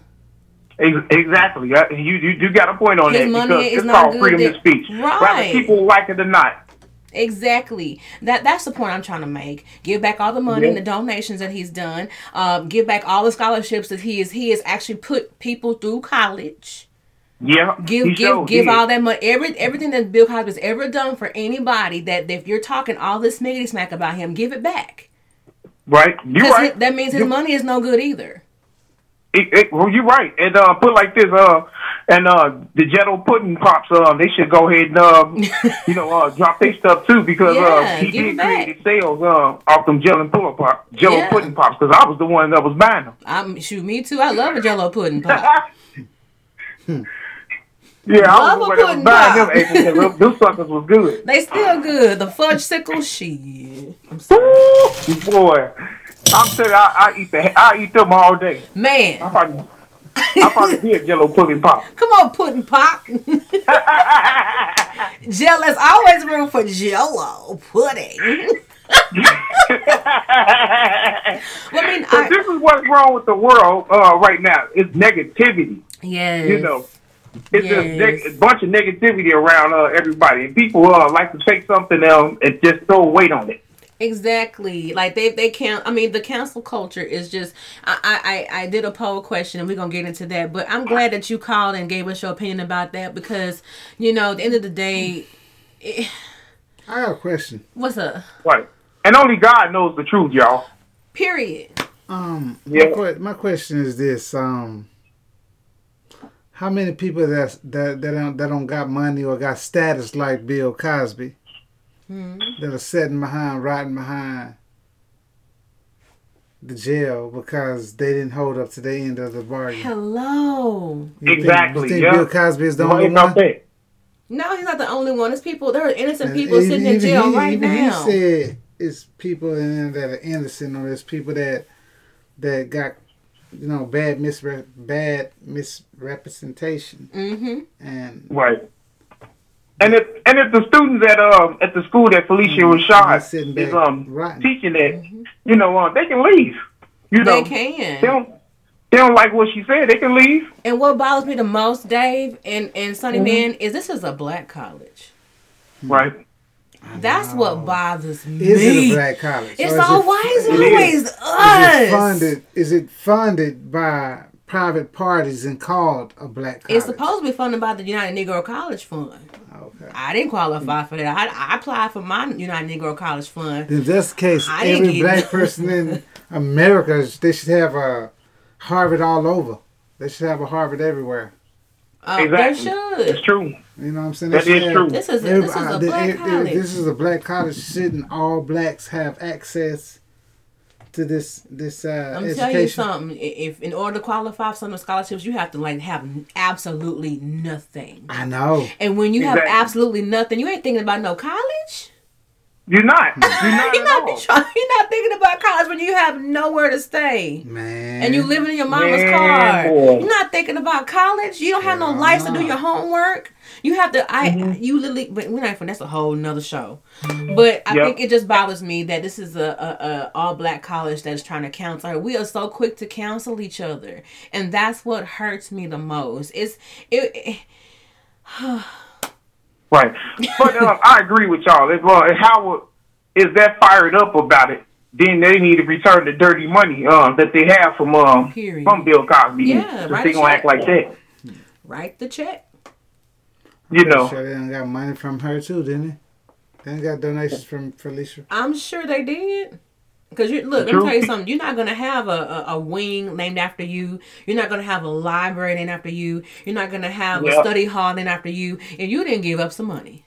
Exactly. You you you got a point on His that money because is it's not called freedom that- of speech. Right. Whether people like it or not. Exactly. That that's the point I'm trying to make. Give back all the money and the donations that he's done. Um, give back all the scholarships that he is he has actually put people through college. Yeah. Give give sure give did. all that money. Every everything that Bill Cosby's ever done for anybody that if you're talking all this smiggity smack about him, give it back. Right. You're 'Cause right. that means his You- money is no good either. It, it, well, you're right. And uh, put like this, uh, and uh, the Jello Pudding Pops, uh, they should go ahead and, uh, (laughs) you know, uh, drop their stuff too because Yeah, uh, he did create sales uh, off them Jello Pudding Pop, Jello Yeah. Pudding Pops because I was the one that was buying them. I'm shoot me too. I love a Jello pudding pop. (laughs) Yeah, I was was buying pop. them. April, them suckers was good. They still good. The fudge sickle shit. I'm sorry. Woo, boy, I'm telling you, I, I eat the, I eat them all day. Man, I probably, I probably be a Jello Pudding Pop. (laughs) come on, pudding pop. (laughs) Jello, there's always room for Jello pudding. I mean, But I, this is what's wrong with the world uh, right now. It's negativity. yes, You know, it's just Yes. neg- a bunch of negativity around uh, everybody, and people uh, like to take something else and just throw weight on it. Exactly. Like they they can't. I mean, the cancel culture is just. I I I I did a poll question, and we're gonna get into that. But I'm glad that you called and gave us your opinion about that because, you know, at the end of the day, it, I got a question. what's up? What? And only God knows the truth, y'all. Period. Um, Yeah. my, que- my question is this: um, How many people that that that don't that don't got money or got status like Bill Cosby that are sitting behind, rotting behind the jail because they didn't hold up to the end of the bargain? Hello. You think- Exactly, You think yeah. Bill Cosby is the What only about one? that? No, he's not the only one. There's people. There are innocent people even- sitting in jail he- right even now. He said it's people in there that are innocent, or there's people that that got you know bad misre- bad misrepresentation, mm-hmm. and Right. And if and if the students at um at the school that Phylicia they're Rashad sitting is um rotten. teaching that, you know, uh, they can leave. You know, They can. they don't they don't like what she said. They can leave. And what bothers me the most, Dave and and Sunny Mm-hmm. Man, is this is a black college. Right. That's what bothers me. Is it a black college? It's Or is all it- why is it It is. always Is it us? funded? Is it funded by private parties and called a black college? It's supposed to be funded by the United Negro College Fund. Okay. I didn't qualify for that. I, I applied for my United Negro College Fund. In this case, I every black it. person in (laughs) America, they should have a Harvard all over. They should have a Harvard everywhere. Uh, Exactly. There It's true. You know what I'm saying? That should is have- true. This is a, this is a black if- if college. This is a black college. Shouldn't all blacks have access to this this uh, I'm education? telling you something. If in order to qualify for some of the scholarships, you have to like have absolutely nothing. I know. And when you Exactly. have absolutely nothing, you ain't thinking about no college. You're not. You're (laughs) not You're at not, all. trying, you're not thinking about college when you have nowhere to stay. Man. And you living in your mama's Man, car. boy. You're not thinking about college. You don't have no Yeah, life to do your homework. You have to. I. Mm-hmm. You literally. But we're not. Even that's a whole nother show. But I Yep. think it just bothers me that this is a, a, a all black college that is trying to counsel. her. We are so quick to counsel each other, and that's what hurts me the most. It's it. it (sighs) Right. But um, I agree with y'all. If uh, if Howard is that fired up about it, then they need to return the dirty money um, that they have from um, Period. from Bill Cosby. Yeah, If write they a gonna check. act like that. write the check. You know. Sure, they done got money from her too, didn't they? They done got donations from Phylicia. I'm sure they did. Because you look, let me True. tell you something. You're not gonna have a, a, a wing named after you. You're not gonna have a library named after you. You're not gonna have a study hall named after you. And you didn't give up some money.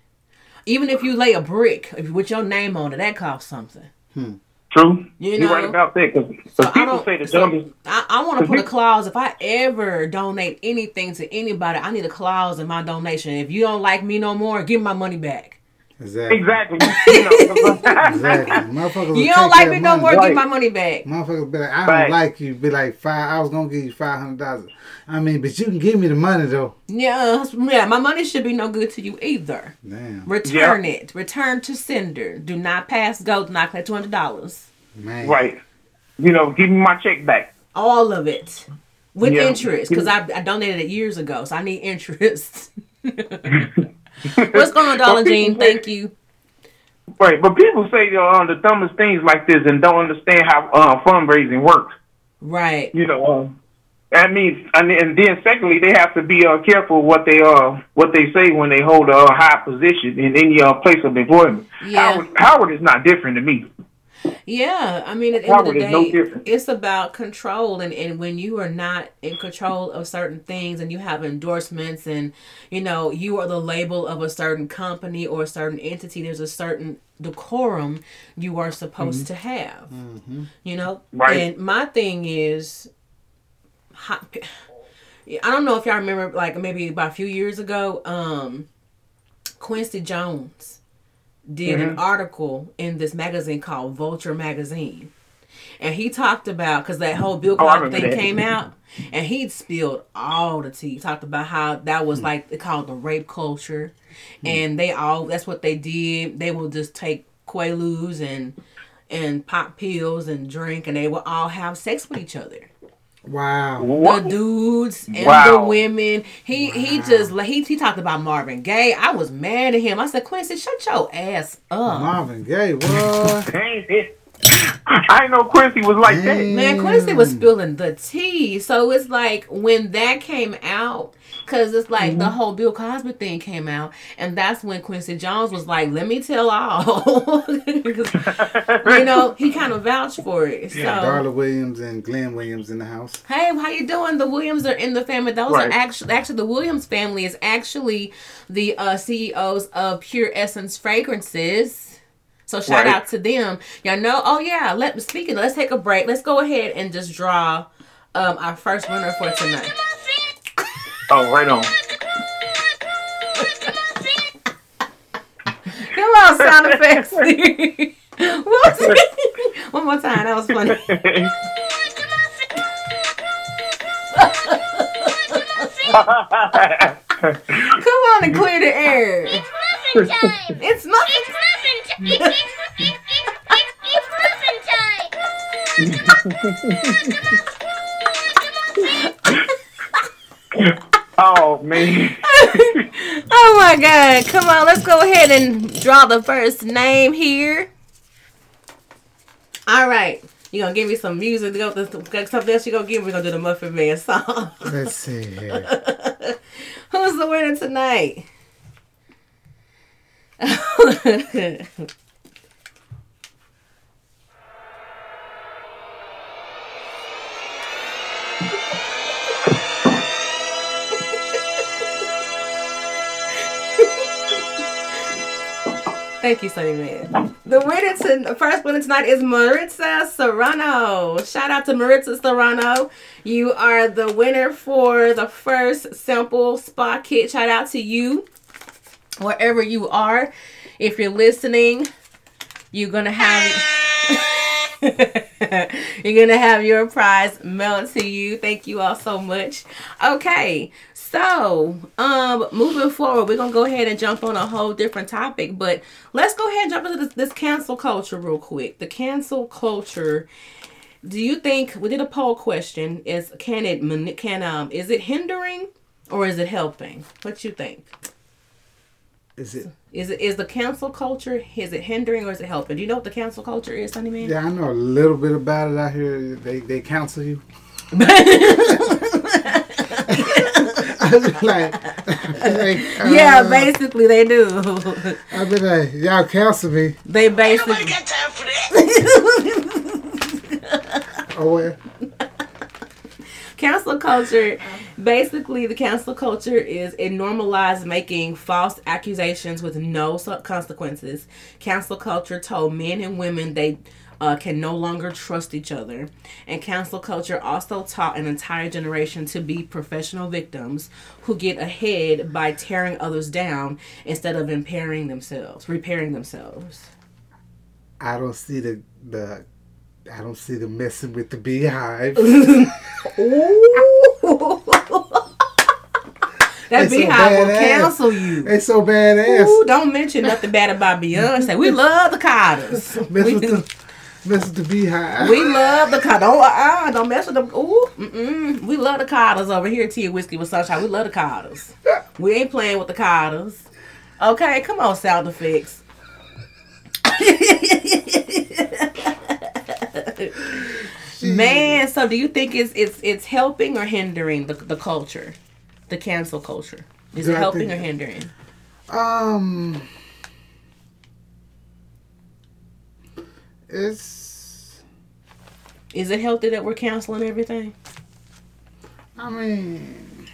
Even if you lay a brick if, with your name on it, that costs something. Hmm. True. You You're know, right about that. Because people say the so- dumbest. I, I want to put a clause. If I ever donate anything to anybody, I need a clause in my donation. If you don't like me no more, give my money back. Exactly. Exactly. You (laughs) know, Exactly. Motherfuckers You don't like that me no money. more, Right. give my money back. Motherfuckers be like, I don't Right. like you. Be like five. I was gonna give you five hundred dollars. I mean, but you can give me the money though. Yeah, yeah, my money should be no good to you either. Damn, Return it. Return to sender. Do not pass go. Do not collect two hundred dollars. man. right. You know, give me my check back. All of it with Yeah. interest because I, I donated it years ago, so I need interest. (laughs) (laughs) (laughs) What's going on, Dollar Jean? Thank you. Right. But people say uh, the dumbest things like this and don't understand how uh, fundraising works. Right. you know, um, that means, and, and then secondly, they have to be uh, careful what they uh what they say when they hold a uh, high position in any uh, place of employment. Yeah. Howard, Howard is not different to me. Yeah, I mean, at the end of the Howard is no day, it's about control, and, and when you are not in control of certain things, and you have endorsements, and you know you are the label of a certain company or a certain entity, there's a certain decorum you are supposed to have. You know, Right. and my thing is, I don't know if y'all remember, like maybe about a few years ago, um, Quincy Jones did an mm-hmm. article in this magazine called Vulture Magazine. And he talked about because that whole Bill Oh, Cosby remember thing that. came out, and he spilled all the tea. He talked about how that was mm. like they called the rape culture, mm. and they all that's what they did. They will just take quaaludes and and pop pills and drink, and they will all have sex with each other Wow. What? the dudes and the women. He he just like he he talked about Marvin Gaye. I was mad at him. I said, Quincy, shut your ass up. Marvin Gaye. What? (laughs) I didn't know Quincy was like that. Man, Quincy was spilling the tea. So it's like when that came out, because it's like Mm-hmm. the whole Bill Cosby thing came out, and that's when Quincy Jones was like, "Let me tell all," (laughs) you know he kind of vouched for it. So. Darla Williams and Glenn Williams in the house. Hey, how you doing? The Williams are in the family. Those Right. are actually actually the Williams family is actually the uh, CEOs of Pure Essence Fragrances. So shout Right. out to them. Y'all know. Oh yeah. Let speaking. Let's take a break. Let's go ahead and just draw um, our first winner for tonight. Oh, right on. Come on, sound effects. What was it? One more time. That was funny. (laughs) Come on and clear the air. It's Muffin time! It's nothing. It's muffin time! It's, it's, it's, it's, it's muffin time! Oh man. (laughs) Oh my god. Come on, let's go ahead and draw the first name here. All right. You gonna give me some music to go to something else you gonna give me? We're gonna do the Muffin Man song. Let's see here. (laughs) Who's the winner tonight? (laughs) Thank you, Sunny Man. The winner to the first winner tonight is Maritza Serrano. Shout out to Maritza Serrano. You are the winner for the first simple spa kit. Shout out to you, wherever you are. If you're listening, you're gonna have (laughs) you're gonna have your prize mailed to you. Thank you all so much. Okay, so um, moving forward, we're gonna go ahead and jump on a whole different topic, but let's go ahead and jump into this, this cancel culture real quick. The cancel culture. Do you think we did a poll question? Is can it can um is it hindering or is it helping? What you think? Is it? Is it is the cancel culture is it hindering or is it helping? Do you know what the cancel culture is, Sunny Man? Yeah, I know a little bit about it out here. They they counsel you. (laughs) (laughs) I like, (laughs) like, Yeah, uh, basically they do. (laughs) I be like, y'all counsel me. They basically Ain't got time for that. (laughs) Oh, well. Cancel culture, basically, the cancel culture is it normalized making false accusations with no consequences. Cancel culture told men and women they uh, can no longer trust each other. And cancel culture also taught an entire generation to be professional victims who get ahead by tearing others down instead of impairing themselves, repairing themselves. I don't see the the. I don't see the messing with the beehive. (laughs) (laughs) That They so beehive will cancel you. They so badass. Ooh, don't mention nothing bad about Beyonce. We love the Carters. Mess We with do. the mess with the beehive. We love the Carters. Don't, uh, don't mess with them. Ooh, mm-mm. We love the Carters over here. Tea and whiskey with sunshine. We love the Carters. (laughs) We ain't playing with the Carters. Okay, come on, sound effects. (laughs) Man, so do you think it's it's it's helping or hindering the the culture, the cancel culture? Is Do it I helping think- or hindering? Um, it's. Is it healthy that we're canceling everything? I mean,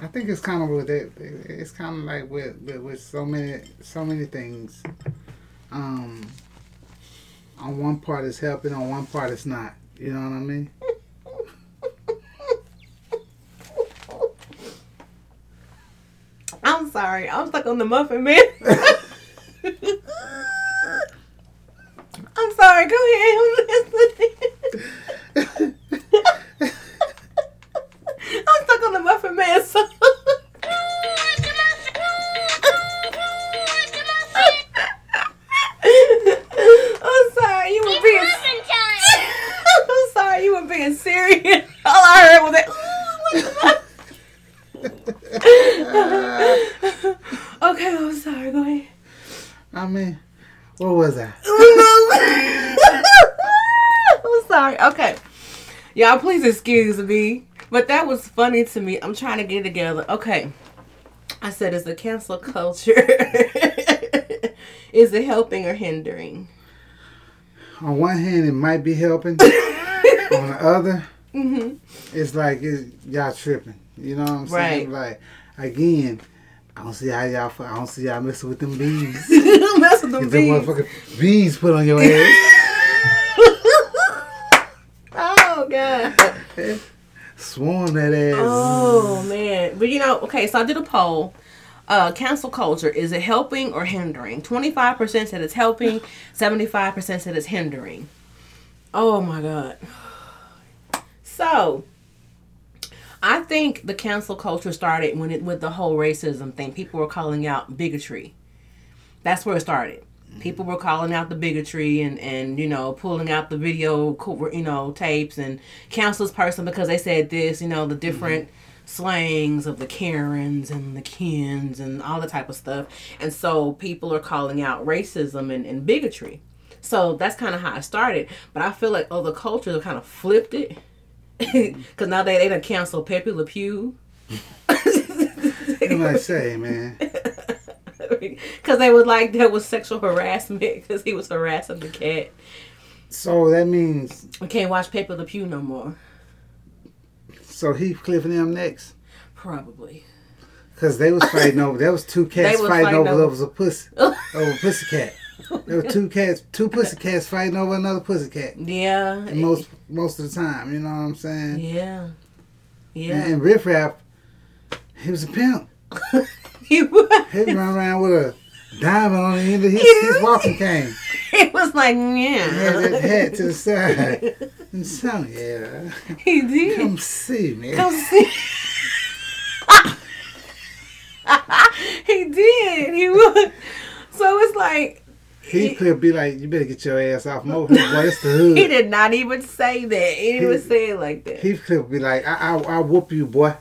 I think it's kind of with it. It's kind of like with, with with so many so many things. Um, on one part it's helping, on one part it's not. You know what I mean? I'm sorry. I'm stuck on the muffin man. (laughs) (laughs) I'm sorry. Go ahead. I'm listening. I'm stuck on the muffin man. So. I'm sorry. You were being. I'm sorry. You were being serious. All I heard was that. (laughs) okay. I'm sorry. Go ahead. I mean, what was that? (laughs) I'm sorry. Okay. Y'all, please excuse me. But that was funny to me. I'm trying to get together. Okay. I said, is the cancel culture (laughs) is it helping or hindering? On one hand, it might be helping. (laughs) on the other, Mm-hmm. it's like it's, y'all tripping. You know what I'm saying? Like again, I don't see how y'all. I don't see y'all messing with them bees. (laughs) Mess with them bees. motherfucking bees put on your (laughs) ass. Oh god. Swarm that ass. Oh man. But you know, okay, so I did a poll. Uh, cancel culture is it helping or hindering? Twenty five percent said it's helping. Seventy five percent said it's hindering. Oh my god. So, I think the cancel culture started when it with the whole racism thing. People were calling out bigotry. That's where it started. People were calling out the bigotry and and you know pulling out the video you know tapes and cancel this person because they said this. You know the different slangs of the Karens and the Kens and all that type of stuff. And so people are calling out racism and, and bigotry. So that's kind of how it started. But I feel like other cultures have kind of flipped it. (laughs) Because now they, they done cancel Pepe Le Pew. What am I say, man? (laughs) Because they was like, there was sexual harassment because he was harassing the cat. So that means We can't watch Pepe Le Pew no more. so Heathcliff and them next. Probably. Cause they was fighting over. There was two cats fighting, fighting over, over- over a pussy, over pussy cat. (laughs) (laughs) There were two cats, two pussy cats fighting over another pussy cat. Yeah. Most most of the time, you know what I'm saying? Yeah. And, Yeah. and Riff Raff, he was a pimp. (laughs) he, was, He run around with a diamond on the end of his, his walking cane. (laughs) It was like, He had that yeah. hat to the side. And so, yeah, He did. come see me. Come see. he did. He was. So it's like He could be like, you better get your ass off (laughs) hood, boy. It's the hood. he did not even say that. He didn't even say it like that. He could be like, I, I, I'll whoop you, boy.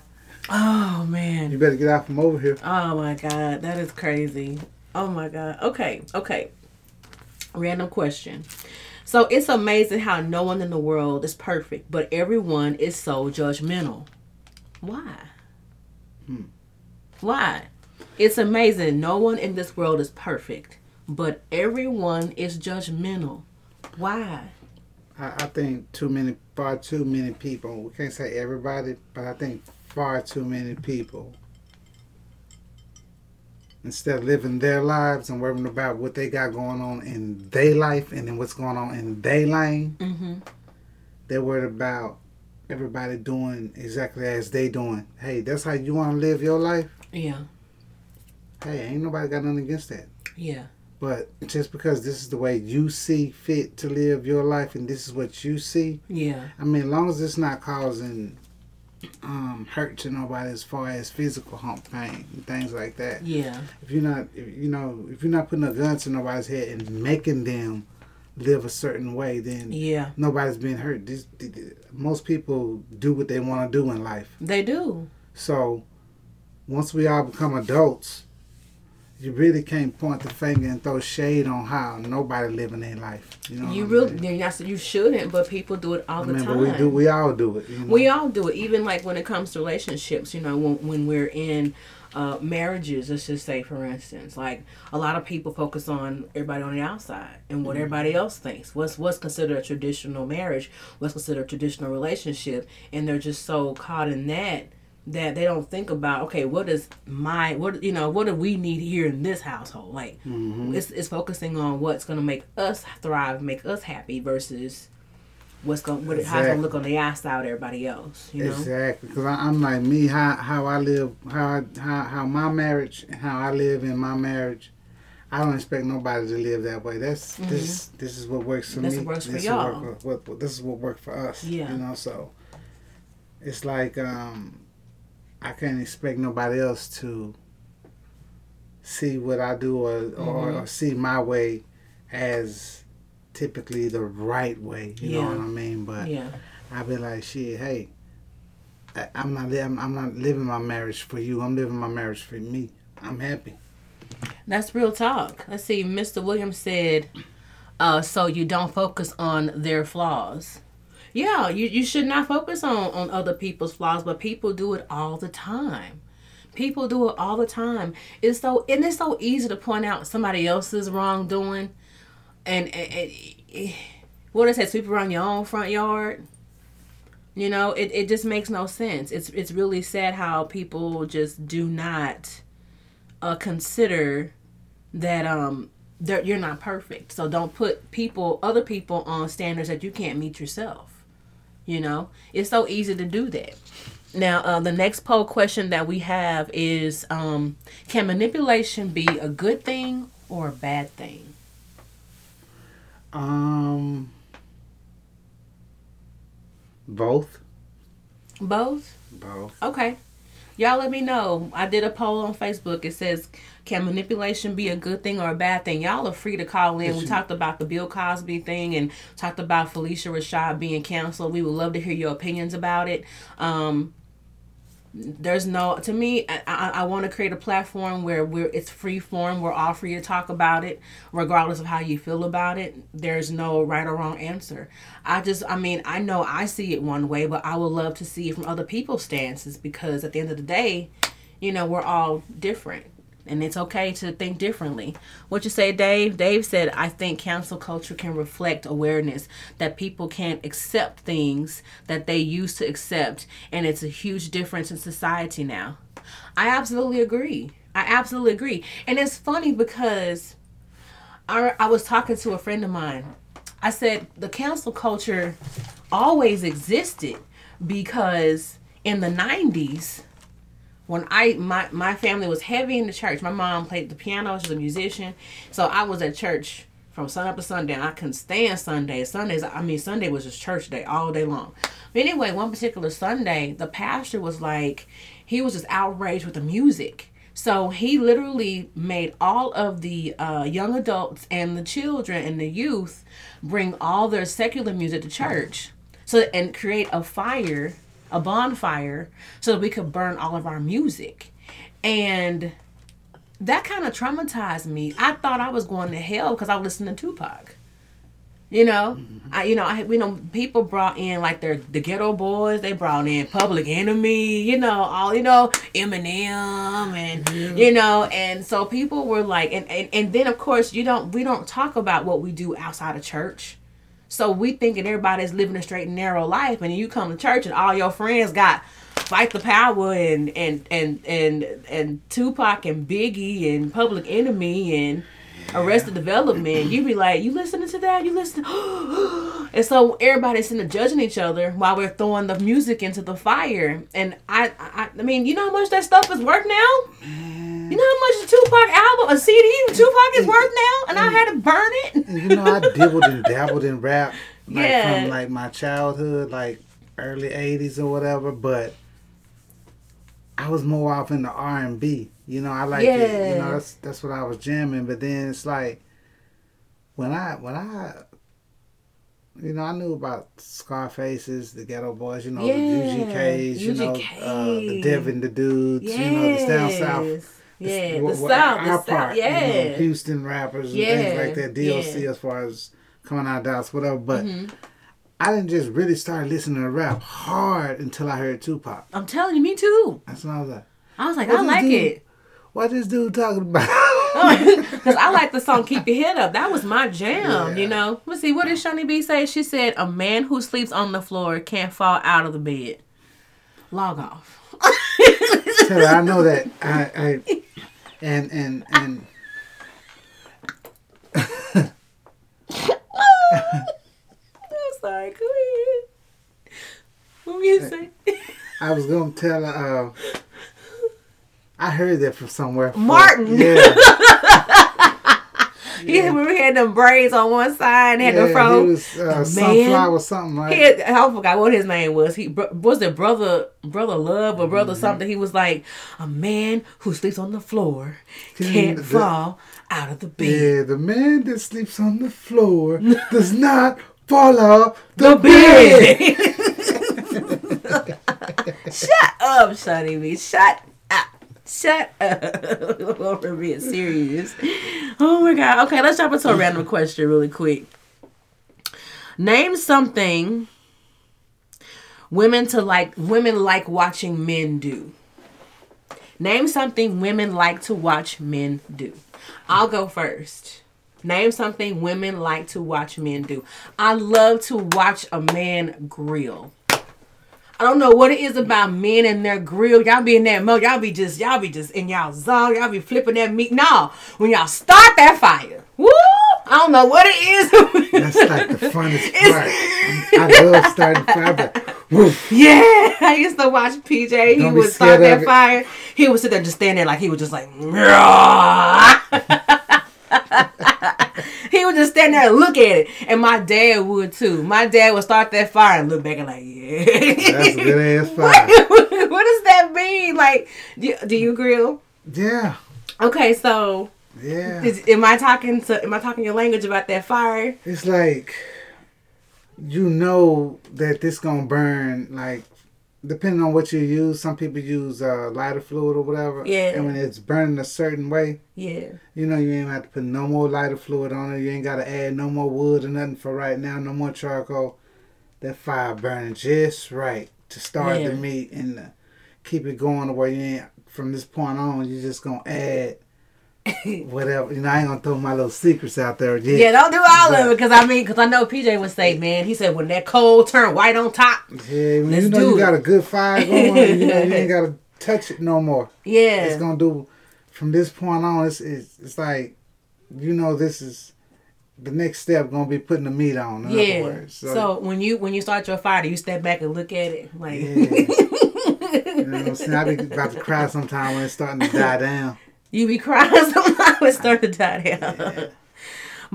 Oh man! You better get out from over here. Oh my god, that is crazy. Oh my god. Okay, okay. Random question. So it's amazing how no one in the world is perfect, but everyone is so judgmental. Why? Hmm. Why? It's amazing. No one in this world is perfect, but everyone is judgmental. Why? I, I think too many, far too many people. We can't say everybody, but I think far too many people. Instead of living their lives and worrying about what they got going on in their life and then what's going on in their lane, Mm-hmm. they're worried about everybody doing exactly as they doing. Hey, that's how you want to live your life. Yeah. Hey, ain't nobody got nothing against that. Yeah. But just because this is the way you see fit to live your life and this is what you see, Yeah. I mean, as long as it's not causing um, hurt to nobody as far as physical hump pain and things like that. Yeah. If you're not, if, you know, if you're not putting a gun to nobody's head and making them live a certain way, then Yeah. nobody's being hurt. This, th- th- most people do what they want to do in life. They do. So once we all become adults, you really can't point the finger and throw shade on how nobody living their life. You know, You really, saying? I you shouldn't, but people do it all I the mean, time. we do. We all do it. You know? We all do it, even like when it comes to relationships. You know, when, when we're in uh, marriages, let's just say, for instance, like a lot of people focus on everybody on the outside and what everybody else thinks. What's what's considered a traditional marriage? What's considered a traditional relationship? And they're just so caught in that that they don't think about okay, what is my what you know what do we need here in this household? Like it's it's focusing on what's going to make us thrive, make us happy versus. What's going what how it's gonna look on the outside of everybody else, you know? Exactly, because I'm like me. How how I live, how how how my marriage, how I live in my marriage. I don't expect nobody to live that way. That's this this is what works for This me. works for this y'all. Is what, what, what- this is what worked for us. Yeah. you know. So it's like um, I can't expect nobody else to see what I do or or, Mm-hmm. or see my way as typically the right way. You know what I mean? But Yeah. I be like, shit, hey, I, I'm not, I'm, I'm not living my marriage for you. I'm living my marriage for me. I'm happy. That's real talk. Let's see. Mr. Williams said, uh, so you don't focus on their flaws. Yeah, you, you should not focus on, on other people's flaws, but people do it all the time. People do it all the time. It's so and it's so easy to point out somebody else's wrongdoing and, and, and what is that, sweep around your own front yard? You know, it, it just makes no sense. It's it's really sad how people just do not uh, consider that um you're not perfect. So don't put people other people on standards that you can't meet yourself. You know, it's so easy to do that. Now, uh, the next poll question that we have is: um, Can manipulation be a good thing or a bad thing? Um, both. Both. Both. Okay. Y'all let me know. I did a poll on Facebook. It says, can manipulation be a good thing or a bad thing? Y'all are free to call in. We talked about the Bill Cosby thing and talked about Phylicia Rashad being canceled. We would love to hear your opinions about it. Um, there's no to me i, I, I want to create a platform where we're it's free form we're all free to talk about it regardless of how you feel about it there's no right or wrong answer i just i mean i know i see it one way but i would love to see it from other people's stances because at the end of the day you know we're all different and it's okay to think differently. What you say, Dave? Dave said, I think cancel culture can reflect awareness that people can't accept things that they used to accept, and it's a huge difference in society now. I absolutely agree. I absolutely agree. And it's funny because I, I was talking to a friend of mine. I said, the cancel culture always existed because in the 90s, when I my my family was heavy in the church. My mom played the piano. She's a musician, so I was at church from sun up to sundown. I couldn't stand Sundays. Sundays, I mean Sunday was just church day all day long. But anyway, one particular Sunday, the pastor was like, he was just outraged with the music. So he literally made all of the uh, young adults and the children and the youth bring all their secular music to church, so and create a fire a bonfire so that we could burn all of our music. And that kind of traumatized me. I thought I was going to hell because I was listening to Tupac. You know, I you know I you know people brought in like their the Geto Boys. They brought in Public Enemy. You know all you know Eminem and you know and so people were like and, and and then of course you don't we don't talk about what we do outside of church. So we thinking everybody's living a straight and narrow life, and you come to church and all your friends got fight the power and and and and and Tupac and Biggie and Public Enemy and Arrested Development. You be like, you listening to that? You listen, (gasps) and so everybody's sitting there judging each other while we're throwing the music into the fire. And I, I, I mean, you know how much that stuff is worth now. You know how much a Tupac album, a CD, Tupac is worth now, and I had to burn it. You know, I dibbled and dabbled in rap, like Yeah. from like my childhood, like early '80s or whatever. But I was more off in the R and B. You know, I like it. You know, that's that's what I was jamming. But then it's like when I when I. You know, I knew about Scarfaces, the Geto Boys, you know, Yeah, the UGKs, you know, uh, the UGK. Devin the Dudes, you know, the down south. Yeah, Wh- the wh- South, our the South, part, you know, yeah. Houston rappers and Yeah, things like that, DLC yeah. as far as coming out of Dallas, whatever. But Mm-hmm. I didn't just really start listening to rap hard until I heard Tupac. I'm telling you, me too. That's when I was like, I was like, What I like dude- it. What this dude talking about? (laughs) Because I like the song (laughs) Keep Your Head Up. That was my jam, Yeah. you know. Let's see, what did Shawnee B say? She said, A man who sleeps on the floor can't fall out of the bed. Log off. (laughs) Her I know that I, I and and and I'm sorry, go ahead. What were you saying? I was gonna tell her. Uh, I heard that from somewhere. Martin. Yeah, (laughs) He had, we had them braids on one side and had yeah the fro. he was uh, Man. sunflower something, right? He had, I forgot what his name was. He was it brother brother love or Mm-hmm. brother something. He was like a man who sleeps on the floor Can can't the- fall out of the bed. Yeah, the man that sleeps on the floor (laughs) does not fall off The the, bed. bed. (laughs) Shut up, Shawty B. Shut up. Shut up. (laughs) We're being serious. Oh my god. Okay, let's jump into a random question really quick. Name something women to like women like watching men do. Name something women like to watch men do. I'll go first. Name something women like to watch men do. I love to watch a man grill. I don't know what it is about men and their grill. Y'all be in that mode. Y'all be just, y'all be just in y'all zone. Y'all be flipping that meat. No, when y'all start that fire, woo! I don't know what it is. That's like the funnest (laughs) part. I love starting fire, but woof. Yeah, I used to watch PJ. He Don't be would start that fire. He would sit there just stand there like he was just like. (laughs) he would just stand there and look at it, and my dad would too. My dad would start that fire and look back and like, yeah. That's a good ass (laughs) fire. what does that mean? Like, do, do you grill? Yeah, Okay, so yeah. is, am I talking to? Am I talking your language about that fire? It's like you know that this gonna burn. Like depending on what you use, some people use uh, lighter fluid or whatever. Yeah. And when it's burning a certain way, Yeah. you know you ain't have to put no more lighter fluid on it. You ain't gotta add no more wood or nothing for right now. No more charcoal. That fire burning just right to start Yeah. the meat and uh, keep it going to where you ain't. From this point on, you're just gonna add whatever. You know, I ain't gonna throw my little secrets out there yet. Yeah, don't do all of But- it because I mean, because I know PJ would say, man, he said when that coal turn white on top. Yeah, when you know you it. got a good fire going, you know you (laughs) ain't gotta touch it no more. Yeah. It's gonna do from this point on. It's it's, it's like you know this is the next step. Gonna be putting the meat on. Yeah. words, So, when you when you start your fire, do you step back and look at it like? yeah. (laughs) you know what I'm saying? I be about to cry sometime when it's starting to die down. You be crying (laughs) sometimes it start to die down.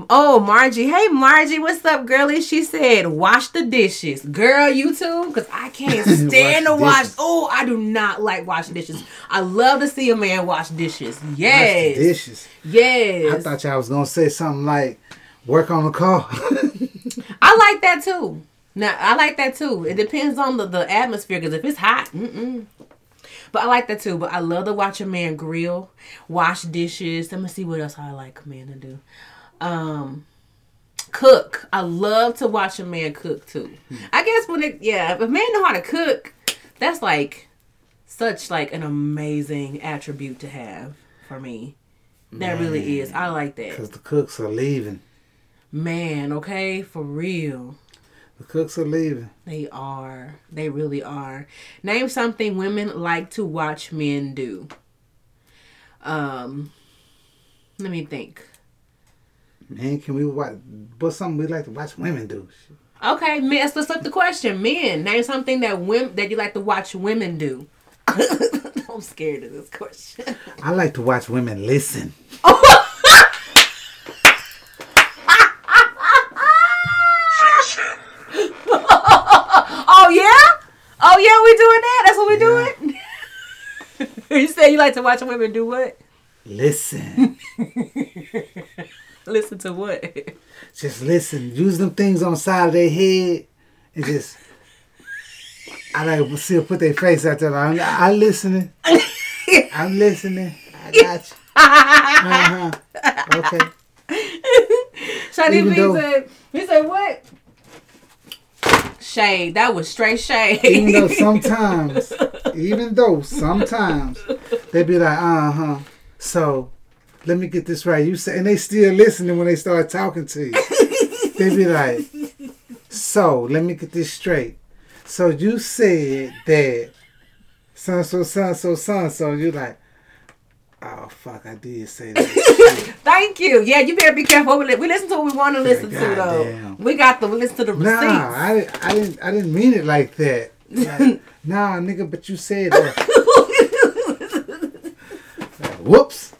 Oh, Margie. Hey, Margie, what's up, girlie? She said, wash the dishes. Girl, you too? Because I can't (laughs) stand to Wash wash. dishes. Oh, I do not like washing dishes. I love to see a man wash dishes. Wash the Yes. dishes. Yes. I thought y'all was gonna say something like work on the car. (laughs) I like that too. Now I like that too. It depends on the, the atmosphere because if it's hot, mm-mm. But I like that too. But I love to watch a man grill, wash dishes. Let me see what else I like a man to do. Um, cook. I love to watch a man cook too. I guess when it yeah, if a man know how to cook, that's like such like an amazing attribute to have for me. That really is. I like that. Cause the cooks are leaving. Man, okay, for real. The cooks are leaving. They are. They really are. Name something women like to watch men do. Um, let me think. Man, can we watch? What's something we like to watch women do? Okay, men. Let's, let's flip the question. Men, name something that women that you like to watch women do. (laughs) I'm scared of this question. I like to watch women listen. (laughs) Oh yeah? Oh yeah, we doing that? That's what we doing? (laughs) you say you like to watch women do what? Listen. (laughs) Listen to what? just listen. Use them things on the side of their head and just. I like to see them put their face out there. I'm, I'm listening. I'm listening. I got you. (laughs) Uh-huh. Okay. Shiny B said, he said what? Shade. That was straight shade. Even though (laughs) sometimes, even though sometimes they'd be like, uh huh. So let me get this right. You say, and they still listening when they start talking to you. they be like, so let me get this straight. So you said that so so so so so you like, oh fuck, I did say that. (laughs) Thank you. Yeah, you better be careful. We, we listen to what we want to listen to, though. goddamn. We got to listen to the receipts. nah, I, I didn't I didn't mean it like that. Like, (laughs) nah, nigga, but you said that. (laughs) Whoops.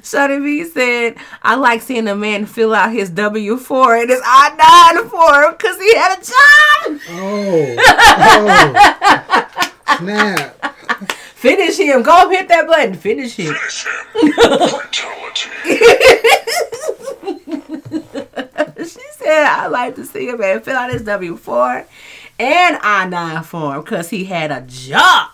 Shawty B said, I like seeing a man fill out his W 4 and his I 9 form because he had a job. Oh. oh. Snap. Finish him. Go hit that button. Finish him. (laughs) (laughs) she said, I like to see a man fill out his W 4 and I 9 form because he had a job.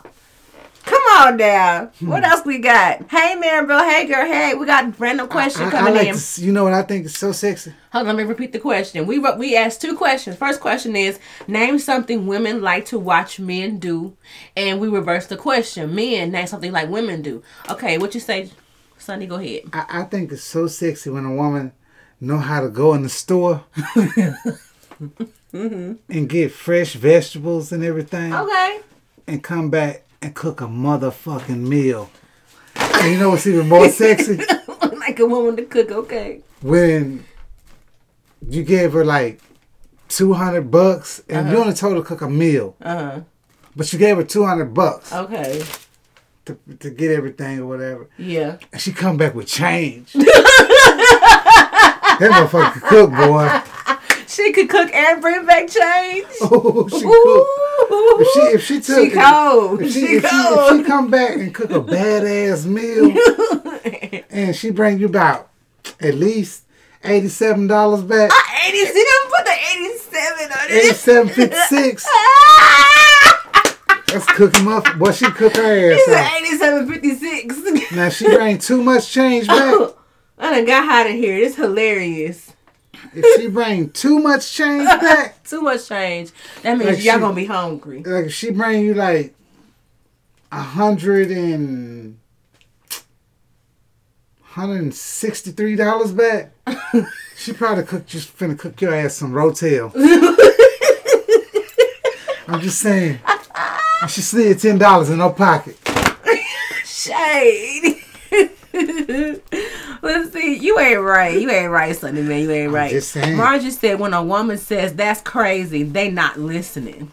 Come on now. What hmm. else we got? Hey man, bro. Hey girl. Hey, we got a random question I, I coming like in. to, you know what I think is so sexy? Hold on, let me repeat the question. We we asked two questions. First question is name something women like to watch men do, and we reversed the question. Men name something like women do. Okay, what you say, Sonny? Go ahead. I, I think it's so sexy when a woman know how to go in the store (laughs) mm-hmm. and get fresh vegetables and everything Okay. and come back and cook a motherfucking meal. And you know what's even (laughs) more sexy? like a woman to cook. Okay. when you gave her like 200 bucks and you only told her to cook a meal, Uh huh. but you gave her 200 bucks Okay. to, to get everything or whatever. Yeah. And she come back with change. (laughs) that motherfucker cook, boy. She could cook and bring back change. (laughs) Oh, she cook. If she if she took She cold. if she, She if, she, if she come back and cook a (laughs) badass meal (laughs) and she bring you about at least eighty seven dollars back, Eighty. She didn't put the eighty-seven on eighty it. seven fifty six. Let's cook him up. Boy, she cook her ass off. Eighty-seven fifty-six. Now she bring too much change back. Oh, I done got hot in here. This hilarious. If she bring too much change back, (laughs) Too much change. That means Like y'all she- gonna be hungry. like if she bring you like a hundred and hundred and sixty three dollars back, (laughs) she probably cook just finna cook your ass some rotel. (laughs) I'm just saying. She slid ten dollars in her pocket. Shade. Let's see. You ain't right. You ain't right, Sonny man. You ain't right. just saying. Just said when a woman says that's crazy, they not listening.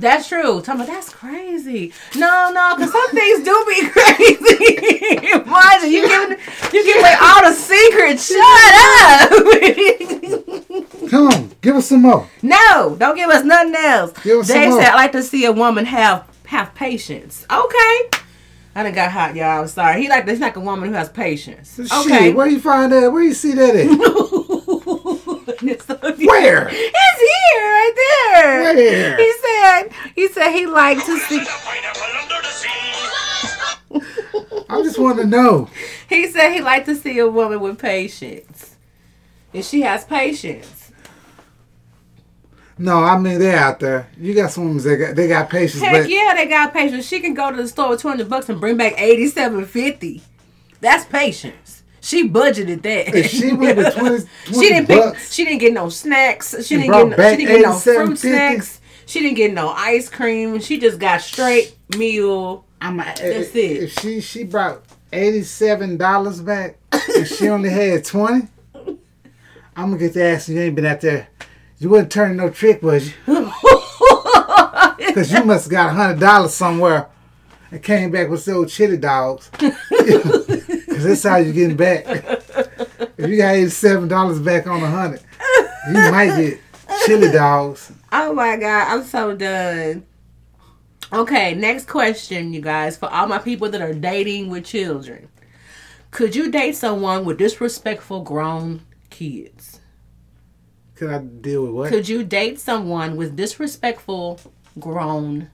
That's true. Tell me that's crazy. No, no, because some things do be (laughs) crazy. (laughs) Margie, you giving you giving away all the secrets. Shut up. (laughs) Come on, give us some more. No, don't give us nothing else. Give us more. said, I like to see a woman have have patience. Okay. I done got hot, y'all. I'm sorry. He like he's like a woman who has patience. Okay. Where you find that? Where you see that at? it's (laughs) Where? It's here, right there. Where? He said he said he liked to see I just want to know. he said he liked to see a woman with patience. And she has patience. No, I mean they're out there. You got some women that got they got patience, Heck but yeah, they got patience. She can go to the store with two hundred bucks and bring back eighty seven fifty. That's patience. She budgeted that. If she went with 20, (laughs) 20 she didn't pick, she didn't get no snacks. She didn't get no, she didn't get no fruit snacks. She didn't get no ice cream. She just got straight meal. I'm a, That's if, it. If she she brought eighty seven dollars back, and she only had twenty, (laughs) I'm gonna get the ass. You ain't been out there. You wasn't turning no trick, was you? (laughs) Because you must have got hundred dollars somewhere and came back with those chili dogs. (laughs) Because that's how you're getting back. If you got eighty seven dollars back on a hundred, you might get chili dogs. Oh my god, I'm so done. Okay, next question, you guys, for all my people that are dating with children. Could you date someone with disrespectful grown kids? Could I deal with what? Could you date someone with disrespectful grown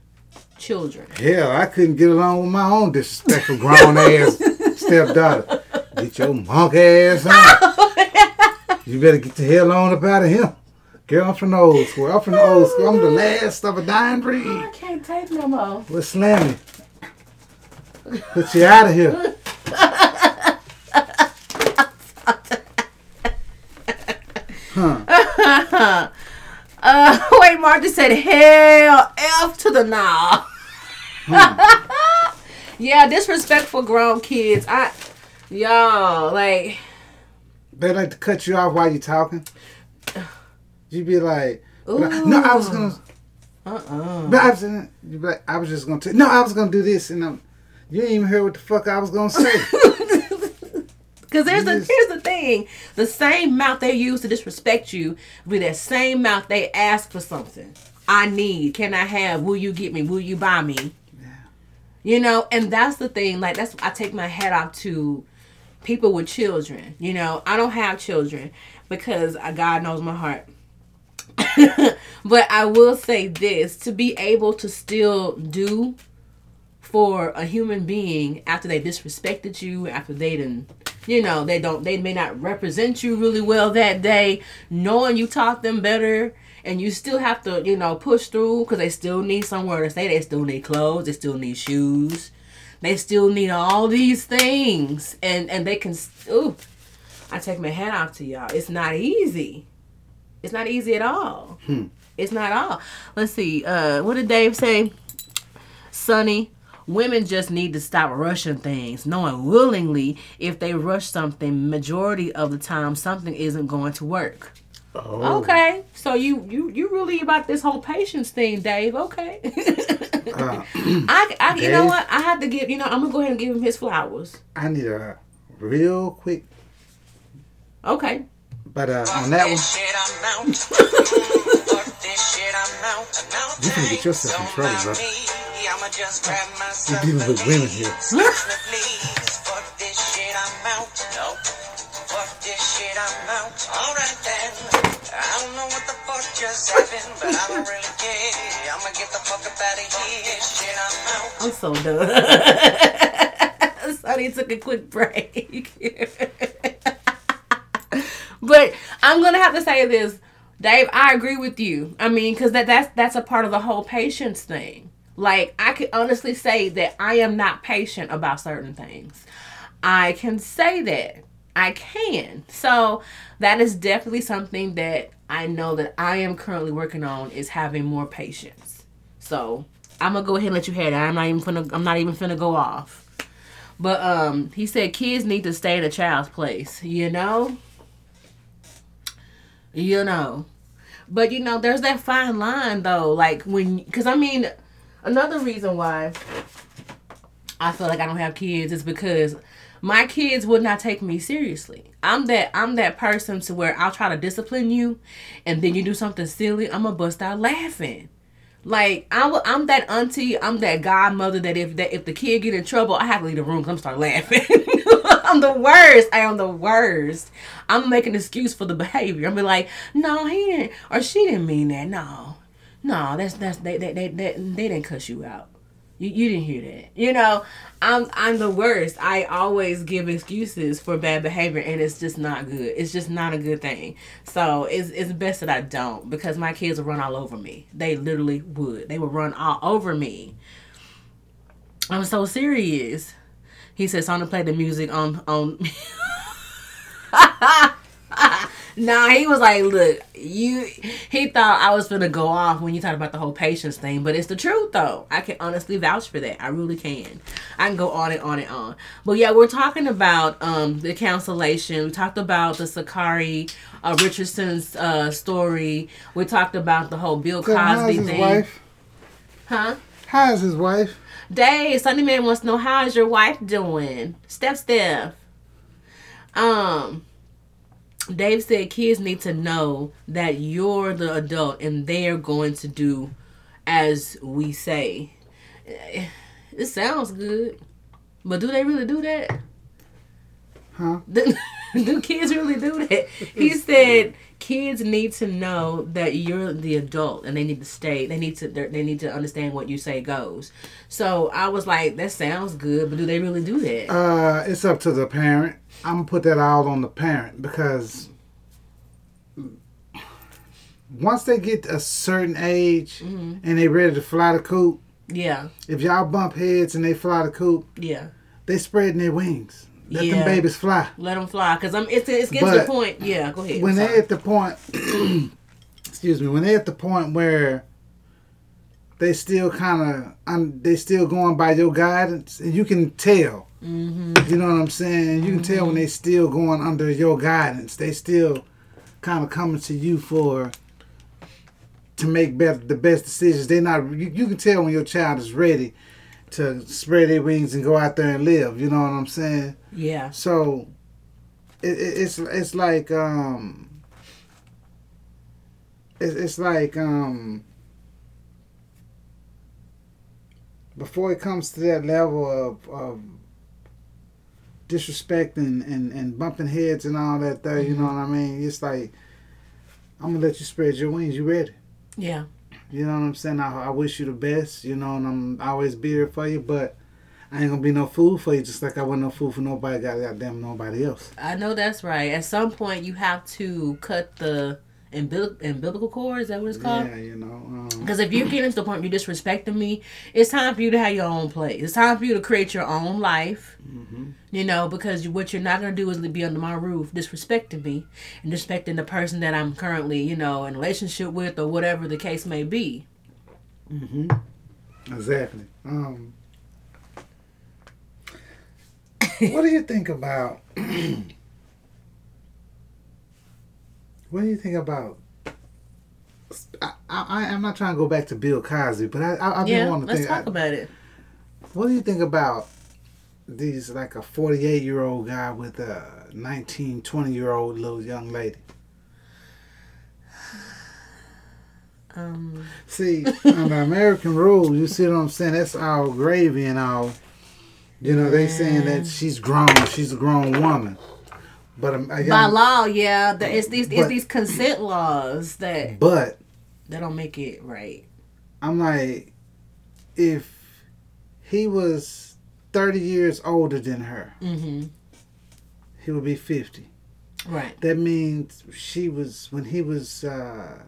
children? Hell, I couldn't get along with my own disrespectful grown (laughs) ass stepdaughter. Get your monk ass on. (laughs) You better get the hell on up out of him. Girl, I'm from the old school. I'm from the old school. I'm the last of a dying breed. I can't take no more. Let's slam you. Put you out of here. (laughs) Huh. (laughs) Uh, wait, Martha said, hell, F to the nah. (laughs) yeah, disrespectful grown kids. I, y'all, like, They like to cut you off while you're talking. You'd be like, no, I was gonna. uh-uh. But I was, you be like, I was just gonna. T- no, I was gonna do this, and I'm. You ain't even heard what the fuck I was gonna say. (laughs) Because there's the here's the thing: the same mouth they use to disrespect you, with that same mouth they ask for something. I need. Can I have? Will you get me? Will you buy me? You know, and that's the thing. Like that's I take my hat off to people with children. You know, I don't have children because uh, God knows my heart. (laughs) but I will say this: to be able to still do for a human being after they disrespected you, after they didn't, you know, they don't, they may not represent you really well that day, knowing you taught them better, and you still have to, you know, push through because they still need somewhere to stay. They still need clothes. They still need shoes. They still need all these things, and and they can. Ooh, I take my hat off to y'all. It's not easy. It's not easy at all. It's not all. Let's see. Uh, what did Dave say? Sonny, women just need to stop rushing things, knowing willingly if they rush something, majority of the time something isn't going to work. Oh. Okay, so you you you really about this whole patience thing, Dave? Okay, Uh, I, I you know what I have to give you know I'm gonna go ahead and give him his flowers. I need a real quick, Okay, but uh, on that one, You finna get yourself in trouble, bro. I'ma just grab myself you're dealing with women here. Fuck this shit, I'm out. No. Fuck this shit, I'm out. Alright then. I don't know what the fuck just happened, but I don't really care. I'ma get the fuck up out of here. Shit, I'm out. I'm so done. (laughs) Sonny took a quick break. (laughs) but I'm gonna have to say this, Dave. I agree with you. I mean, because that that's that's a part of the whole patience thing. Like I can honestly say that I am not patient about certain things. I can say that. I can. So that is definitely something that I know that I am currently working on is having more patience. So I'm gonna go ahead and let you have that. I'm not even finna I'm not even finna go off. But um he said kids need to stay in a child's place, you know? You know. But you know, there's that fine line though, like when cause I mean another reason why I feel like I don't have kids is because my kids would not take me seriously. I'm that I'm that person to where I'll try to discipline you and then you do something silly, I'm gonna bust out laughing. Like I'm, I'm that auntie, I'm that godmother that if that if the kid get in trouble, I have to leave the room. I'm start laughing. (laughs) I'm the worst. I am the worst. I'm making excuse for the behavior. I'm be like, no, he didn't, or she didn't mean that. No, no, that's that's they they they they, they didn't cuss you out. You, you didn't hear that. You know, I'm I'm the worst. I always give excuses for bad behavior and it's just not good. It's just not a good thing. So it's it's best that I don't because my kids will run all over me. They literally would. They would run all over me. I'm so serious. He says, "I'm gonna play the music on on." (laughs) (laughs) nah, he was like, look, you. He thought I was gonna go off when you talked about the whole patience thing, but it's the truth though. I can honestly vouch for that. I really can. I can go on and on and on. But yeah, we're talking about um the cancellation. We talked about the Sha'Carri uh, Richardson's uh, story. We talked about the whole Bill Cosby his thing. wife? Huh? How's his wife? Dave, Sunny Man wants to know how is your wife doing? Step Steph. Um Dave said kids need to know that you're the adult and they're going to do as we say. It sounds good. But do they really do that? Huh? (laughs) Do, do kids really do that? He said kids need to know that you're the adult and they need to stay. They need to they need to understand what you say goes. So I was like, that sounds good, but do they really do that? Uh, it's up to the parent. I'm gonna put that all on the parent because once they get a certain age Mm-hmm. and they ready to fly the coop, yeah, if y'all bump heads and they fly the coop, yeah. they spreading their wings. Let Yeah. them babies fly. Let them fly, cause I'm. It's it's getting to the point. Yeah, go ahead. when they're at the point, (clears throat) excuse me, when they're at the point where they still kind of, um, they still going by your guidance, and you can tell. Mm-hmm. You know what I'm saying? You can tell when they still going under your guidance. They still kind of coming to you for to make better the best decisions. They not. You, you can tell when your child is ready to spread their wings and go out there and live. You know what I'm saying? yeah, So it, it, it's it's like um it, it's like um before it comes to that level of, of disrespecting and, and bumping heads and all that there, you mm-hmm. know what I mean? It's like I'm gonna let you spread your wings, you ready? yeah, You know what I'm saying? I, I wish you the best, you know, and I'm always be here for you, but I ain't gonna be no fool for you, just like I wasn't no fool for nobody, got goddamn nobody else. I know that's right. At some point, you have to cut the umbil- umbilical cord. Is that what it's called? Yeah, you know. Um, Because if you're getting to the point where you're disrespecting me, it's time for you to have your own place. It's time for you to create your own life. Mm-hmm. You know, because you- what you're not going to do is be under my roof disrespecting me and disrespecting the person that I'm currently, you know, in relationship with or whatever the case may be. exactly. Um, (laughs) what do you think about? (clears throat) what do you think about? I, I, I'm not trying to go back to Bill Cosby, but I, I, I've been Yeah, wanting to let's think. talk about it. What do you think about these, like a 48 year old guy with a 19, 20 year old little young lady? Um, See, under American rules, you see what I'm saying? That's all gravy and all. You know, they saying that she's grown, she's a grown woman. But a by law, yeah, the, it's these it's these consent laws that but that don't make it right. I'm like, if he was 30 years older than her, Mm-hmm. he would be 50. Right. That means she was when he was uh,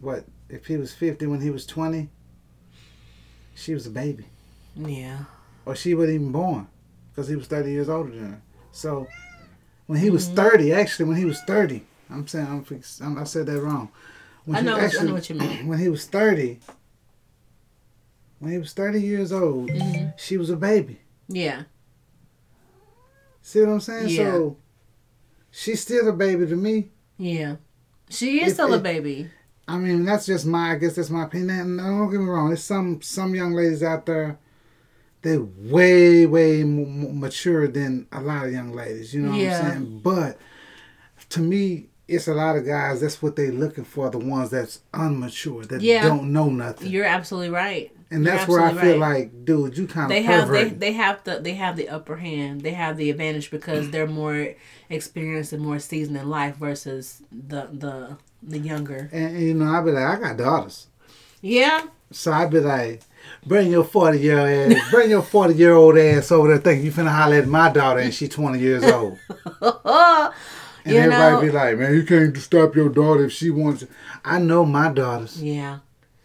what? If he was 50 when he was 20, she was a baby. Yeah. or she wasn't even born because he was 30 years older than her. So when he was 30, actually, when he was 30, I'm saying I'm, fix- I'm I said that wrong. When I know what- I know what you mean. (clears throat) When he was 30, when he was 30 years old, Mm-hmm. she was a baby. Yeah. See what I'm saying? Yeah. So she's still a baby to me. Yeah. She is If- still a baby. I mean, that's just my. I guess that's my opinion. And don't get me wrong. There's some some young ladies out there. They're way way mature than a lot of young ladies. You know Yeah. what I'm saying? But to me, it's a lot of guys. That's what they're looking for. The ones that's unmature that Yeah. don't know nothing. You're absolutely right. and that's where I feel right. like, dude, you kind of they have they, they have the they have the upper hand. They have the advantage because they're more experienced and more seasoned in life versus the the the younger. and, and, you know, I'd be like, I got daughters. Yeah. So I'd be like, bring your 40 year old ass, bring your 40 year old ass over there thinking you finna holler at my daughter and she 20 years old. (laughs) And You everybody know- be like, man, you can't stop your daughter if she wants. I know my daughters. Yeah.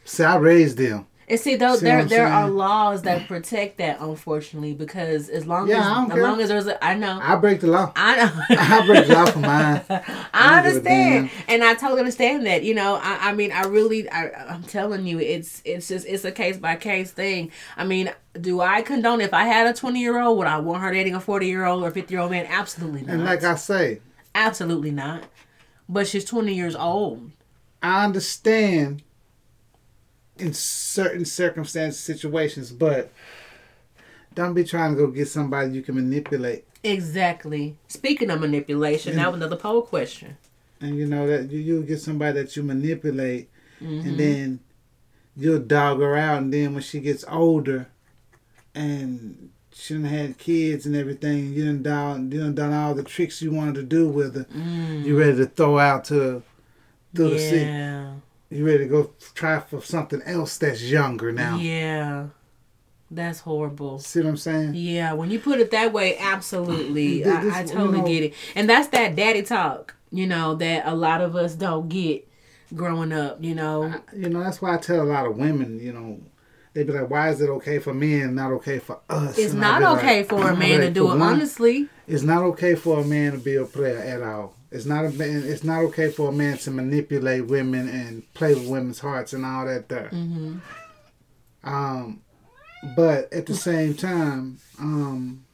See, I raised them. And see, though, See there there are laws that protect that, unfortunately, because as long Yeah, as as long as there's a, I know, I break the law. (laughs) I know. (laughs) I break the law for mine. (laughs) I a understand, and I totally understand that. You know, I, I mean, I really, I, I'm telling you, it's it's just it's a case by case thing. I mean, do I condone if I had a 20 year old, would I want her dating a 40 year old or 50 year old man? Absolutely not. And like I say, Absolutely not. But she's 20 years old. I understand in certain circumstances, situations, but don't be trying to go get somebody you can manipulate. Exactly. Speaking of manipulation, that was another poll question. And you know that you you get somebody that you manipulate, Mm-hmm. and then you'll dog her out, and then when she gets older, and she done had kids and everything, you done done you done done all the tricks you wanted to do with her. You ready to throw out to through the sea. You ready to go try for something else that's younger now. Yeah. That's horrible. See what I'm saying? Yeah, when you put it that way, absolutely. This- I, I this- you totally know- get it. And that's that daddy talk, you know, that a lot of us don't get growing up, you know. You know, that's why I tell a lot of women, you know, they be like, why is it okay for men, not okay for us? It's And not be like, okay for a man to do it, one, honestly. It's not okay for a man to be a player at all. It's not a man. It's not okay for a man to manipulate women and play with women's hearts and all that there. Mm-hmm. Um, but at the same time, um,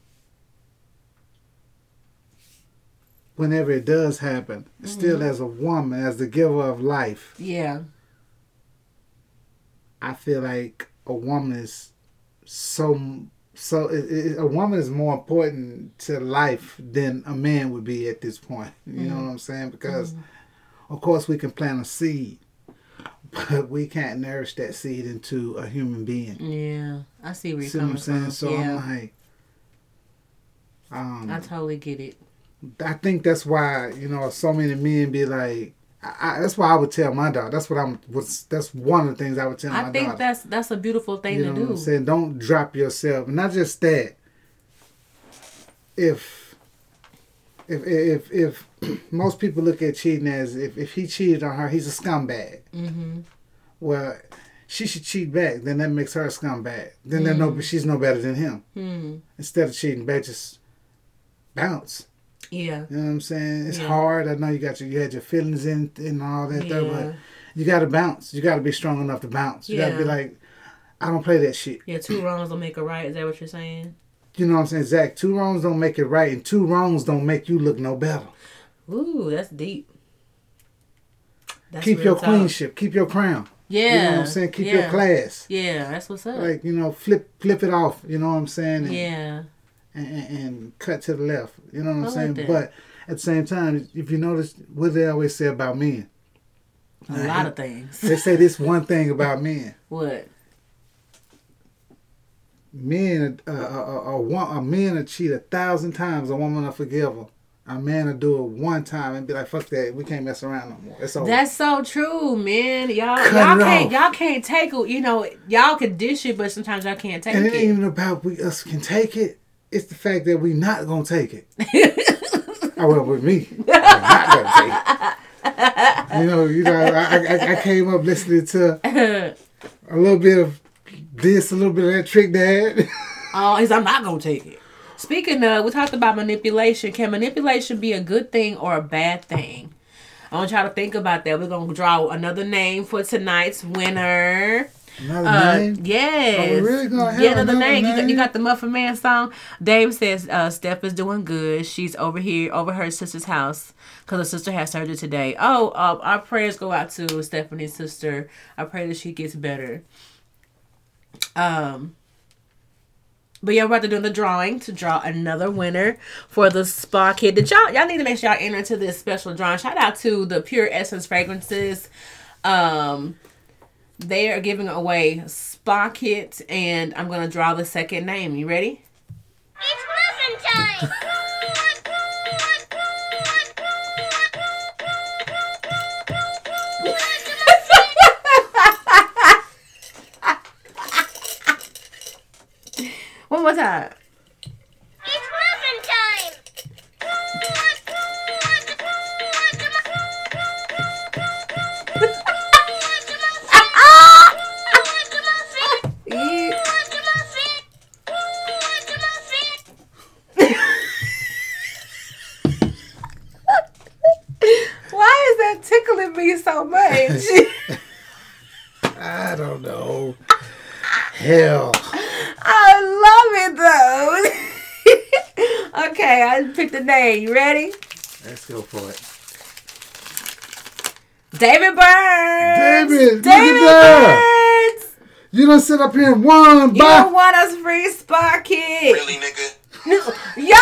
whenever it does happen, still Mm-hmm. as a woman, as the giver of life, Yeah. I feel like a woman is so so it, it, a woman is more important to life than a man would be at this point. (laughs) You know what I'm saying? Because of course we can plant a seed, (laughs) but we can't nourish that seed into a human being. Yeah. I see where you're See what coming I'm saying? from. So yeah. I'm like, um, I totally get it. I think that's why you know so many men be like. I, I, that's why I would tell my daughter. That's what I'm. What's that's one of the things I would tell my daughter. I think that's that's a beautiful thing You know to what I'm do. saying? Don't drop yourself. And not just that. If if if if (clears throat) most people look at cheating as if, if he cheated on her, he's a scumbag. Mm-hmm. Well, she should cheat back. Then that makes her a scumbag. Then they're no, she's no better than him. Hmm. Instead of cheating back, just bounce. Yeah. You know what I'm saying? It's Yeah. hard. I know you got your you had your feelings in and all that stuff, Yeah. but you got to bounce. You got to be strong enough to bounce. You got to be like, I don't play that shit. Yeah, two wrongs don't make a right. Is that what you're saying? You know what I'm saying, Zach? Two wrongs don't make it right, and two wrongs don't make you look no better. Ooh, that's deep. That's keep your queenship, keep your crown. Yeah. You know what I'm saying? Keep yeah. your class. Yeah, that's what's up. Like, you know, flip flip it off, you know what I'm saying? And, yeah. And, and, and cut to the left. You know what I'm I saying? that. But at the same time, if you notice what they always say about men. A lot of things. They say this one thing about men. (laughs) What? Men, uh, a, a, a, man will cheat a thousand times, a woman will forgive her. A man will do it one time and be like, "Fuck that, we can't mess around no more." It's over. That's so true, man. Y'all, Cut y'all can't, off. y'all can't take it. You know, y'all can dish it, but sometimes y'all can't take and it And it. ain't even about we us can take it. It's the fact that we're not gonna take it. (laughs) Oh, I went with me, I'm not gonna take it. (laughs) You know, you know, I, I, I came up listening to a little bit of this, a little bit of that trick dad. (laughs) Oh, he's I'm not gonna take it. Speaking of, we talked about manipulation. Can manipulation be a good thing or a bad thing? I want y'all to think about that. We're gonna draw another name for tonight's winner. Another Uh, name. yes. We really gonna have yeah, another another name. You got, you got the Muffin Man song. Dave says uh, Steph is doing good. She's over here, over her sister's house, because her sister has surgery today. Oh, uh, our prayers go out to Stephanie's sister. I pray that she gets better. Um. But yeah, we're about to do the drawing to draw another winner for the spa kit. Did y'all y'all need to make sure y'all enter into this special drawing? Shout out to the Pure Essence fragrances. Um, they are giving away spa kit, and I'm gonna draw the second name. You ready? It's muffin time! (laughs) One more time. The name. You ready? Let's go for it. David Burns. David, look David that. Burns. You don't sit up here and won, You by. want us free spot kid. Really, nigga? Yo!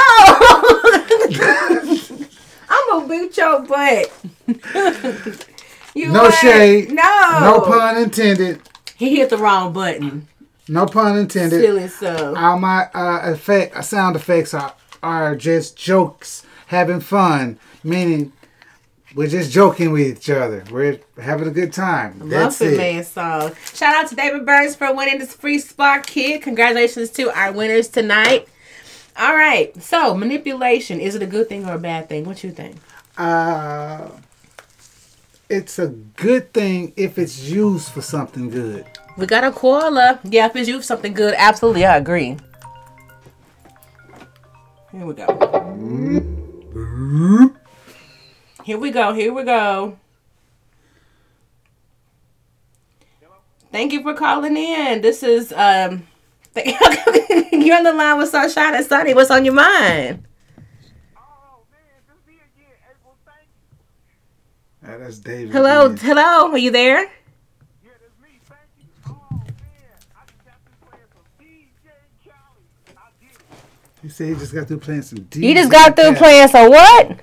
I'm gonna beat your butt. (laughs) you No what? shade. No. No pun intended. He hit the wrong button. No pun intended. Silly so. All my uh, effect, uh, sound effects are, are just jokes, having fun, meaning we're just joking with each other. We're having a good time. That's Muffin it. Man song. Shout out to David Burns for winning this free spot kid. Congratulations to our winners tonight. All right. So manipulation is it a good thing or a bad thing? What you think? Uh, it's a good thing if it's used for something good. We got a caller. Yeah, if it's you for something good, absolutely, I agree. Here we go. Here we go. Here we go. Thank you for calling in. This is um. (laughs) You're on the line with Sunshine and Sunny. What's on your mind? Uh, that's David. Hello, again. hello. Are you there? He said he just got through playing some DJ. You just got through Khaled. playing some what?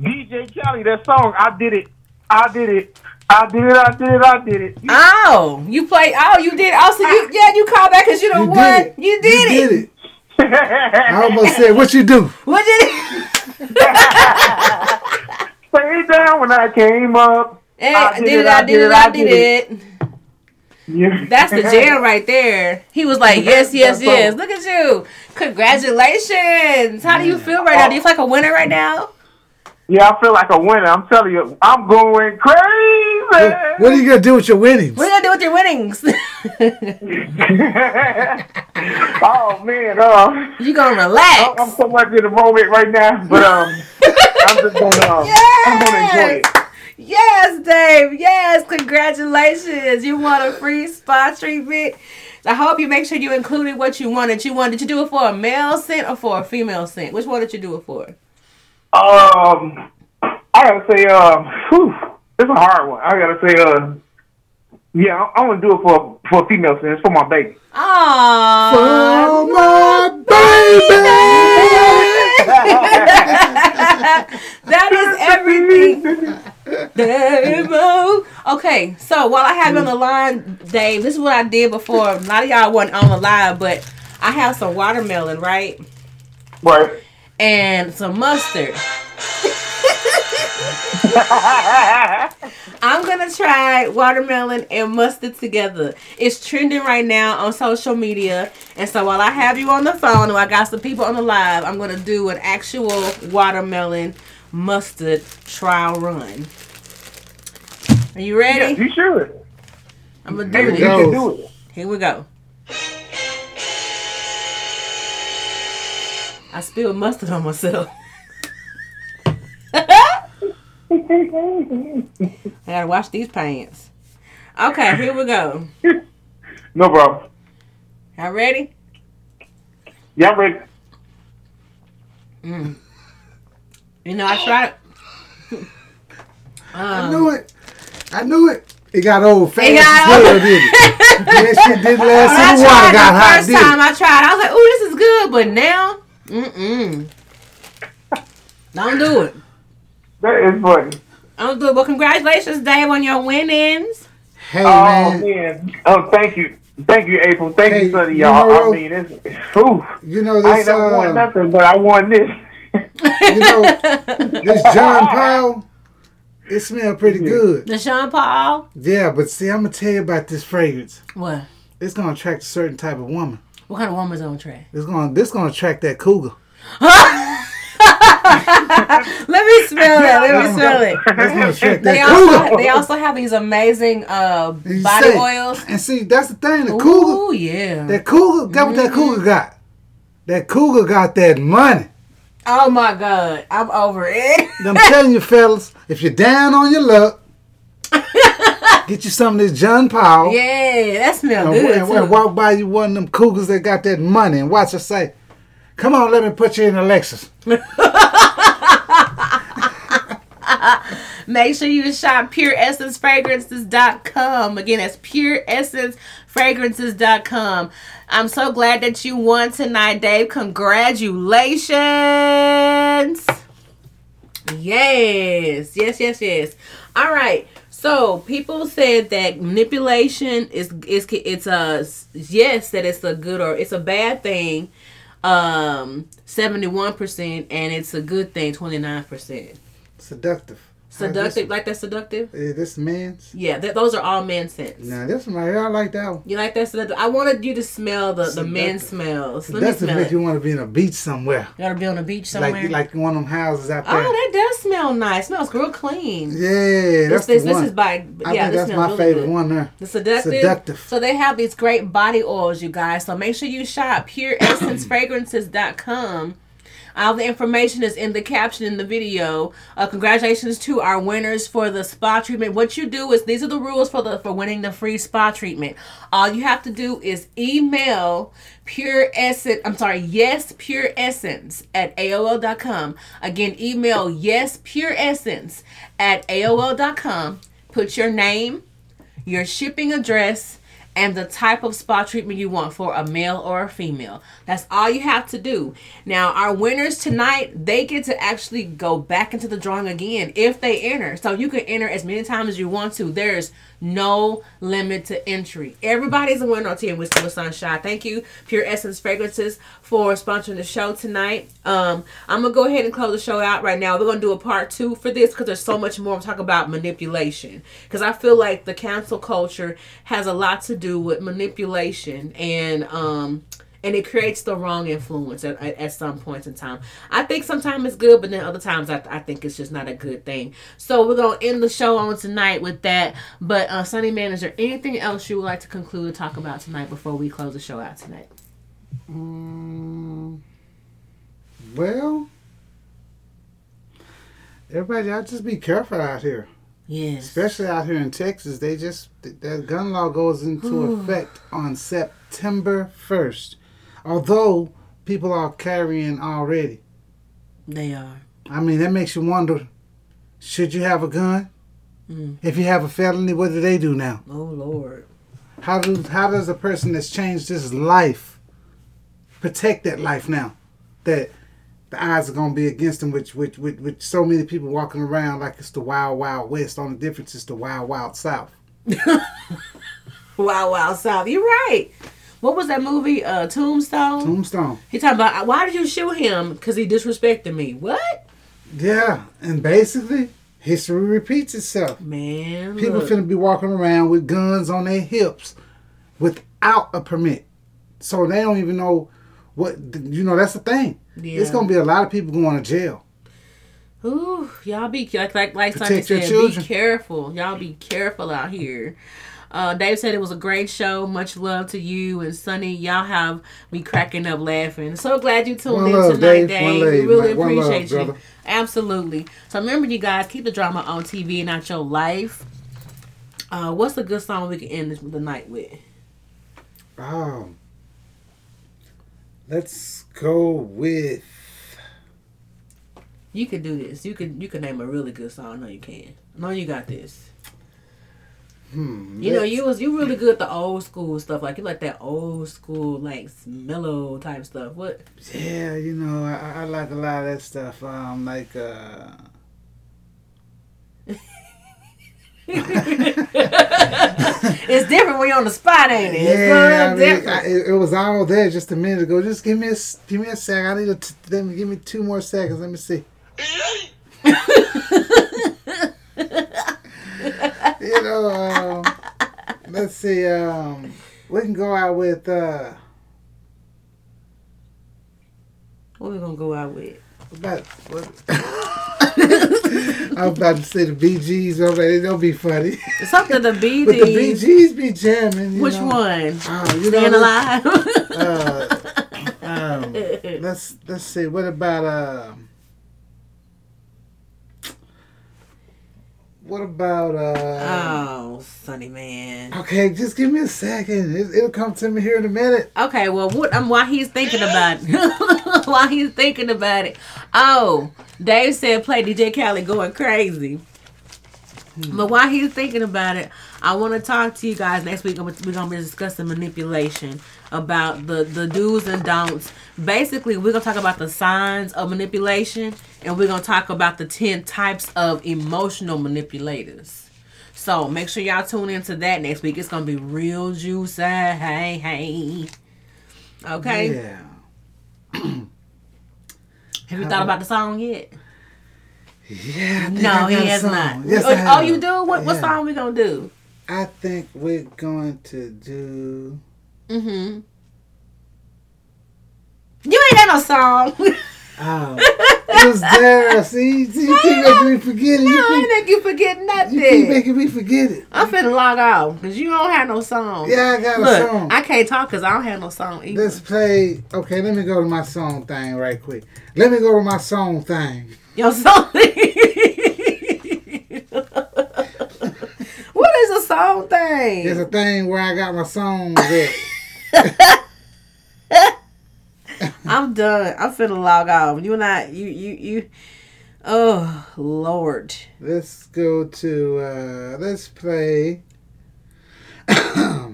DJ Khaled, that song, I did it. I did it. I did it. I did it. I did it. Oh, you play. Oh, you did. Oh, also, you yeah, you called back because you You don't did won. it. You did You it. did it. (laughs) I almost said, "What you do?" What did it? (laughs) Stay down when I came up. Eh, hey, I did it. I did it. I did it. Yeah. That's the jam (laughs) right there. He was like, yes, yes, yes. Look at you. Congratulations. How do you feel right now? Do you feel like a winner right now? Yeah, I feel like a winner. I'm telling you, I'm going crazy. What, what are you gonna do with your winnings? What are you going to do with your winnings? (laughs) oh man, uh, you going to I'm, relax. I'm so much in the moment right now, but um, (laughs) I'm just gonna, um, I'm gonna enjoy it. Yes, Dave. Yes, congratulations. You won a free spa treatment. I hope you make sure you included what you wanted. You wanted. to do it for a male scent or for a female scent? Which one did you do it for? Um, I gotta say, um, whew, it's a hard one. I gotta say, uh, yeah, I, am gonna do it for for a female scene. It's for my baby. Aww. Oh my baby. (laughs) that is (laughs) everything. Okay, so while I have you on the line, Dave, this is what I did before. A lot of y'all wasn't on the line, but I have some watermelon, right? Right. And some mustard. (laughs) I'm gonna try watermelon and mustard together. It's trending right now on social media. And so while I have you on the phone and I got some people on the live, I'm gonna do an actual watermelon mustard trial run. Are you Yeah, ready? you should. I'm gonna do you this. should do it. Here we go. I spilled mustard on myself. (laughs) I gotta wash these pants. Okay, here we go. No problem. Y'all ready? Yeah, I'm ready. Mm. You know, I tried. (gasps) I Um, knew it. I knew it. It got old fast. It got as hell, (laughs) old. did it? that shit didn't when last I in the water. tried Got the hot, first time it? I tried, I was like, "Ooh, this is good," but now, mm-mm. Don't do it. That is funny. Don't do it. But congratulations, Dave, on your winnings. Hey Oh man, man. Oh, thank you. Thank you, April. Thank Hey, you, Sonny, you y'all. know- I mean, it's, ooh, you know I ain't this. never won Uh, nothing, but I won this. You know (laughs) this John Paul. It smelled pretty good. The Sean Paul. Yeah, but see, I'm gonna tell you about this fragrance. What? It's gonna attract a certain type of woman. What kind of woman's on track? It's gonna this gonna attract that cougar. (laughs) Let me smell it. Let me smell it. That's gonna attract They also, they also have these amazing uh, body say- oils. And see, that's the thing. The cougar, Ooh, yeah. that cougar, got what that cougar got. That cougar got that money. Oh my God, I'm over it. (laughs) I'm telling you, fellas, if you're down on your luck, (laughs) Get you some of this John Paul. Yeah, that smells good. and- and walk by you one of them cougars that got that money and watch her say, Come on, let me put you in a Lexus. (laughs) Make sure you shop pureessencefragrances.com. Again, that's pureessencefragrances.com. I'm so glad that you won tonight, Dave. Congratulations. Yes, yes, yes, yes. All right. So people said that manipulation is is it's a yes that it's a good or it's a bad thing. Um, seventy one percent, and it's a good thing twenty nine percent. Seductive. Seductive, like that seductive. This, this man's. Yeah, th- those are all man scents. Now, this one right here, I like that one. You like that seductive? I wanted you to smell the the men Seductive. smells. Let me Seductive smell it. you want to be in a beach somewhere. You gotta be on a beach somewhere. Like like one of them houses out oh, there. oh, that does smell nice. smells real clean. yeah, that's this, this, the this is by I yeah. this that's my really favorite good. one there. The seductive. Seductive. So they have these great body oils, you guys. So make sure you shop pureessencefragrances.com. (coughs) All the information is in the caption in the video. Uh, congratulations to our winners for the spa treatment. What you do is these are the rules for the for winning the free spa treatment. All you have to do is email pure essence. I'm sorry, yes pure essence at aol.com. Again, email yes pure essence at aol.com. Put your name, your shipping address, and the type of spa treatment you want for a male or a female. That's all you have to do. Now, our winners tonight, they get to actually go back into the drawing again if they enter. So you can enter as many times as you want to. There's no limit to entry. Everybody's a winner Whiskey with Sunshine. Thank you, Pure Essence Fragrances, for sponsoring the show tonight. Um, I'm gonna go ahead and close the show out right now. We're gonna do a part two for this because there's so much more. I'm talking about manipulation because I feel like the cancel culture has a lot to do with manipulation and um and it creates the wrong influence at, at, at some points in time. I think sometimes it's good, but then other times I, I think it's just not a good thing. So we're gonna end the show on tonight with that. But uh, Sunny Man, is there anything else you would like to conclude and talk about tonight before we close the show out tonight? Mm, well, everybody, y'all just be careful out here. Yes. Especially out here in Texas, they just that gun law goes into effect on September first. Although people are carrying already, They are. I mean that makes you wonder: should you have a gun? Mm. If you have a felony, what do they do now? Oh Lord. How do how does a person that's changed his life protect that life now? That the odds are gonna be against him, which which with, with so many people walking around like it's the wild wild west. Only difference is the wild wild south. (laughs) Wow, wow, South. You're right. What was that movie? Uh, Tombstone. Tombstone. he talking about why did you shoot him? Because he disrespected me. What? Yeah, and basically history repeats itself. Man, People look. finna be walking around with guns on their hips without a permit, so they don't even know what you know. That's the thing. Yeah. It's gonna be a lot of people going to jail. Ooh, y'all be like like like Sonny Protect your said, children. be careful. Y'all be careful out here. Uh, Dave said it was a great show. Much love to you and Sonny. Y'all have me cracking up laughing. So glad you tuned One in love, tonight, Dave. Dave. One we really man. One love, appreciate you. brother. Absolutely. So remember, you guys, keep the drama on TV, not your life. Uh, what's a good song we can end this, the night with? Um, let's go with You can do this. You can you can name a really good song. I know you can. I know you got this. Hmm. You know, you was you really good at the old school stuff. Like you like that old school, like mellow type stuff. What? Yeah, you know, I, I like a lot of that stuff. Um, like uh, It's different when you're on the spot, ain't it? Yeah, little I mean, different. I, it, it was all there just a minute ago. Just give me a s- give me a sec. I need a t- let me give me two more seconds. Let me see. (laughs) you know, um, let's see. Um, we can go out with. Uh, what we gonna go out with? About, what? (laughs) I'm about to say the Bee Gees. but They'll be funny. Something the BDs. But the Bee Gees be jamming. you Which know. one? Oh, you Staying know, alive. Uh, um, (laughs) let's let's see. What about uh? What about uh? Oh, Sunny man. Okay, just give me a second. It, it'll come to me here in a minute. Okay, well, what? Um, while he's thinking about it, (laughs) while he's thinking about it. Oh, Dave said play DJ Khaled going crazy. Hmm. But while he's thinking about it, I want to talk to you guys next week. We're gonna be discussing manipulation about the the do's and don'ts. Basically, we're gonna talk about the signs of manipulation, and we're gonna talk about the ten types of emotional manipulators. So make sure y'all tune into that next week. It's gonna be real juicy. Hey, hey. Okay. Yeah. (clears throat) Have you thought about the song yet? Yeah. No, he has song. not. Yes, oh, I oh, you do? What what Yeah. song we gonna do? I think we're going to do. Mm-hmm. You ain't got no song. (laughs) Oh, it was there. See, see, you keep making me forget it. no, I You ain't make you forget keep, you keep making me forget it. I'm finna log off because you don't have no song. Yeah, I got a song. I can't talk because I don't have no song either. Let's play. Okay, let me go to my song thing right quick. Let me go to my song thing. Your song. what is a song thing? It's a thing where I got my songs at. (laughs) I'm done. I'm finna log off. You and I, you, you, you. Oh Lord. Let's go to. uh Let's play. (coughs) I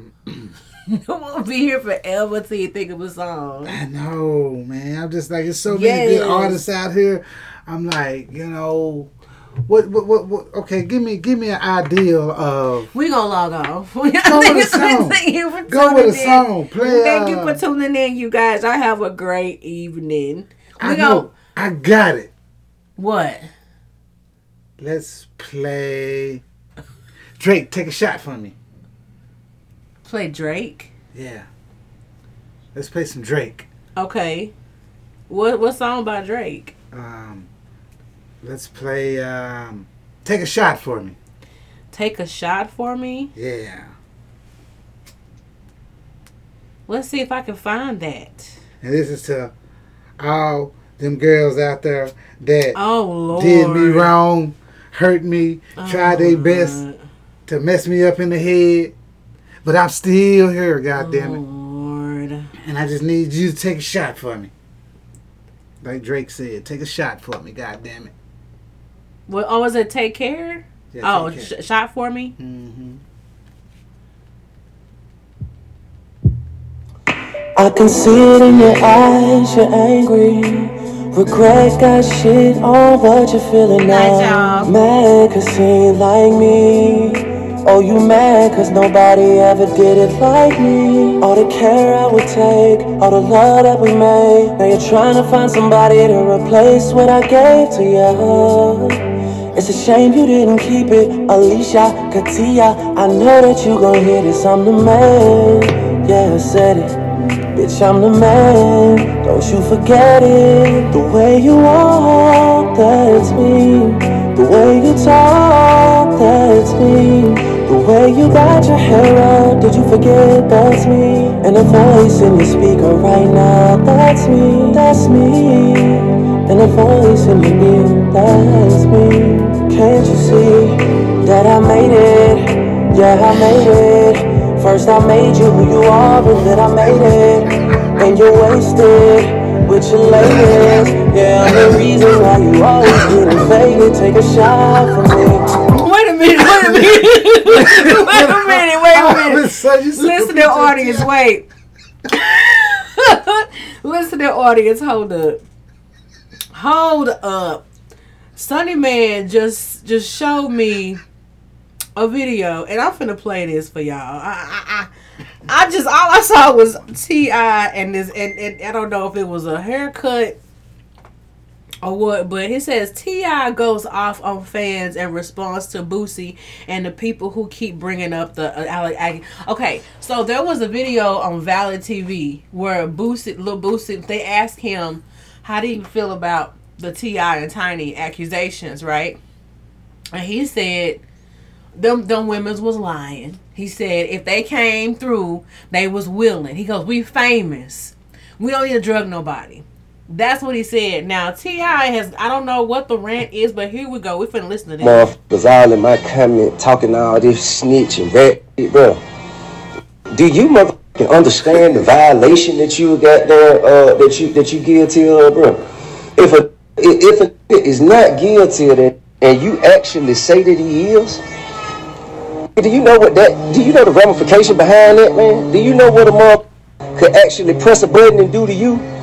won't be here forever till you think of a song. I know, man. I'm just like, there's so many good artists out here. I'm like, you know, what, what, what, what okay, give me, give me an idea of. We gonna log off. (laughs) Go with a song. Thank you for Go with a in. song. Play. Thank you uh, for tuning in, you guys. I have a great evening. We I gonna know. I got it. what? Let's play. Drake, take a shot for me. Play Drake. Yeah. Let's play some Drake. Okay. What what song by Drake? Um, let's play. Um, take a shot for me. Take a shot for me. Yeah. Let's see if I can find that. And this is to all them girls out there that Oh Lord. did me wrong, hurt me, tried their Oh, best Lord. to mess me up in the head. But I'm still here, God damn it. Lord. And I just need you to take a shot for me. Like Drake said, take a shot for me, God damn it. What? Oh, was it Take Care? Yeah, oh, take sh- shot for me. hmm I can see it in your eyes, you're angry. Regret got shit on what you're feeling Night, now. y'all. Mad cause she ain't like me. Oh, you mad cause nobody ever did it like me. All the care I would take, all the love that we made. Now you're trying to find somebody to replace what I gave to you. It's a shame you didn't keep it, Alicia, Katia. I know that you gon' hear this, I'm the man. Yeah, I said it. Bitch, I'm the man. Don't you forget it. The way you walk, that's me. The way you talk, that's me. The way you got your hair up, did you forget that's me? And the voice in your speaker right now, that's me, that's me. And the voice in your ear, that's me. Can't you see that I made it? Yeah, I made it. First I made you who you are, and then I made it. And you're wasted with your latest. Yeah, I'm the reason why you always getting faded. Take a shot from me. Wait a minute. Wait a minute. (laughs) wait a minute. (laughs) Minute. Listen to audience, wait. (laughs) Listen to audience, hold up. Hold up. Sunny Man just just showed me a video and I'm finna play this for y'all. I I, I, I just all I saw was T.I. and this and, and I don't know if it was a haircut or what, but he says T.I. goes off on fans in response to Boosie and the people who keep bringing up the uh, Alec. Ag- okay, so there was a video on VladTV where Boosie, Lil Boosie, they asked him how do you feel about the T.I. and Tiny accusations, right? And he said them them women's was lying. He said if they came through, they was willing. He goes, we famous. We don't need to drug nobody. That's what he said. Now T.I. has I don't know what the rant is, but here we go. We finna listen to this. all in my comment talking all this snitch and rat shit, bro. Do you motherfucking understand the violation that you got there, uh, that you that you guilty of, bro? If a if a is not guilty of that, and you actually say that he is, do you know what that? Do you know the ramification behind that, man? Do you know what a mother could actually press a button and do to you?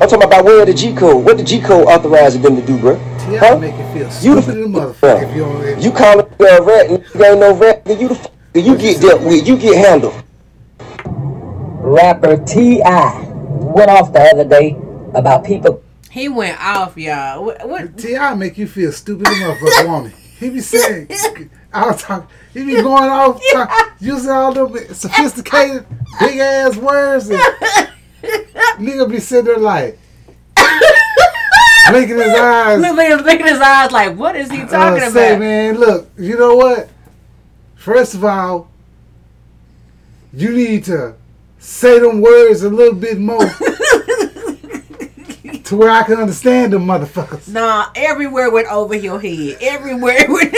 I'm talking about where the G code. What the G code authorizes them to do, bro? T.I. Huh? make you feel You the stupid as a f- motherfucker if you don't. You call it a rat and you ain't no rat, then you the f- you get dealt with, you get handled. rapper T.I. went off the other day about people He went off, y'all. What? what T.I. make you feel stupid as motherfucker, won't he? He be saying, I was talking, he be going off, talk, (laughs) using all them sophisticated, big ass words. And (laughs) nigga be sitting there like, blinking his eyes. Look at looking his eyes like, what is he talking uh, say, about? man, look, you know what? First of all, you need to say them words a little bit more (laughs) to where I can understand them motherfuckers. Nah, everywhere went over your head. Everywhere (laughs) went.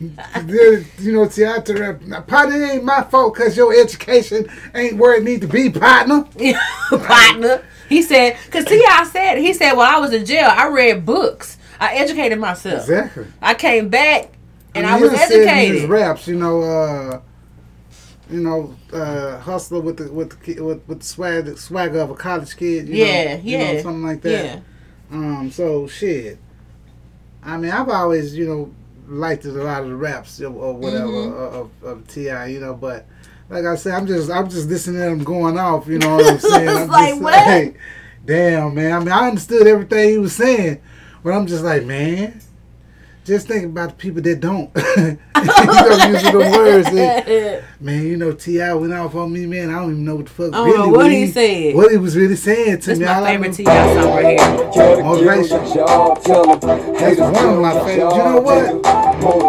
You know, theater, partner it ain't my fault because your education ain't where it need to be, partner. (laughs) partner. He said, because T.I. said, he said, well, I was in jail. I read books. I educated myself. Exactly. I came back and I, mean, was in his educated. raps, you know, uh, you know, uh, hustler with the with the with, with the swag swagger of a college kid. You Yeah, know, you yeah, know, something like that. Yeah. Um, so shit. I mean, I've always, you know, liked it, a lot of the raps or, or whatever Mm-hmm. of, of T.I., you know, but like I said, I'm just I'm just listening to him going off. You know what I'm (laughs) saying? I'm Like, just what? like, damn, man. I mean, I understood everything he was saying, but I'm just like, man. Just think about the people that don't. (laughs) you know, using the words. And, (laughs) man, you know, T.I. went off on me, man. I don't even know what the fuck. I don't really know what what he said. What he was really saying to That's me. my All I favorite know- T.I. song right here. Motivation. That's one of my favorites. You know what?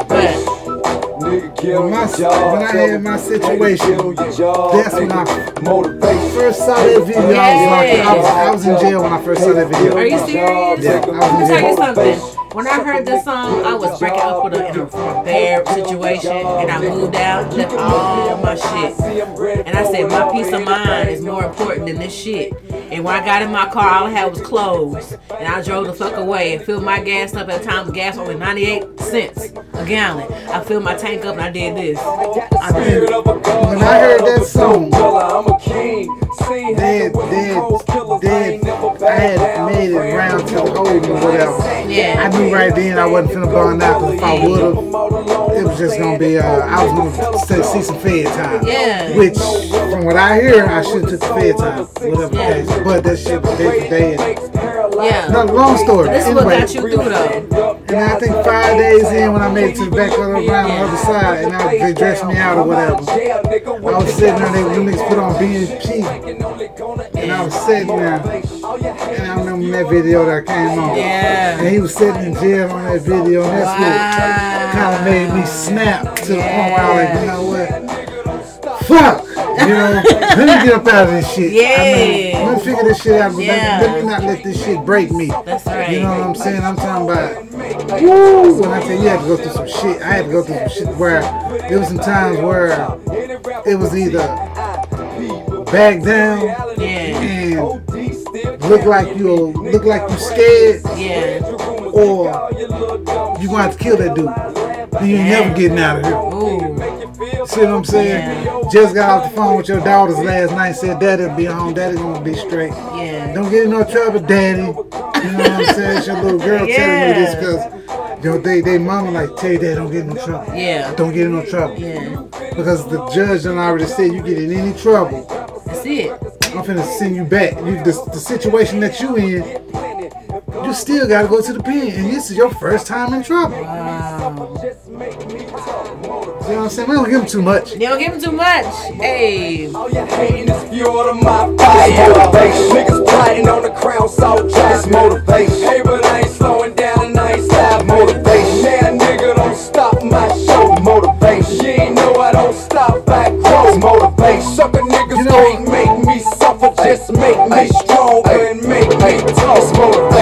But When, my, when I had my situation, that's when I first saw that video. I was, locked, I, was, I was in jail when I first saw that video. are you serious? Yeah, I Let me was in tell you jail. something. When I heard this song, I was breaking up with a, in a, a bad situation, and I moved out, left all my shit, and I said my peace of mind is more important than this shit. And when I got in my car, all I had was clothes, and I drove the fuck away and filled my gas up. At the time, the gas was only 98 cents a gallon. I filled my tank up and I did this. I did. When I heard that song, then, then, then I had made it round to the hole or whatever. Yeah. I knew right then I wasn't finna burn out because if I would've, it was just gonna be, uh, I was gonna see, see some fed time. Yeah. Which, from what I hear, I should have took the fed time, whatever the Yeah. case. But that shit was day for day. Yeah. no, long story. This is what Anyway, got you through though. and I think five days in when I made it to the back of the around the other side and I, they dressed me out or whatever. I was sitting there, they, them niggas put on BNP and I was sitting there and I remember that video that came on. Yeah. And he was sitting in jail on that video and that's what kind of made me snap to the point where I was like, you know what? Fuck! You know, let me get up out of this shit. I mean, Yeah. let me figure this shit out. Yeah. let, me, let me not let this shit break me. That's right. You know what I'm saying? I'm talking about. Woo! When I say you had to go through some shit, I had to go through some shit where there was some times where it was either back down Yeah. and look like you look like you scared, Yeah. or you gonna have to kill that dude. You ain't never getting out of here. Ooh. See what I'm saying? Just got off the phone with your daughters last night. Said daddy'll be home. Daddy gonna be straight. Yeah. Don't get in no trouble, daddy. You know what I'm saying? It's your little girl telling you this because you know they they mama like tell you dad don't get in no trouble. Yeah. Don't get in no trouble. Yeah. Because the judge done already said you get in any trouble, That's it. I'm finna send you back. You the, the situation that you in, you still gotta go to the pen, and this is your first time in trouble. Wow. You know what I'm saying? We don't give him too much. They don't give him too much. Hey. All your hating is fuel to my fire. Niggas plotting on the crown, so just motivation. Hey, but I ain't slowing down and I ain't stop motivation. Now, nigga, don't stop my show motivation. She ain't know I don't stop, I grow motivation. Sucker niggas you know, just make me stronger and make me tough.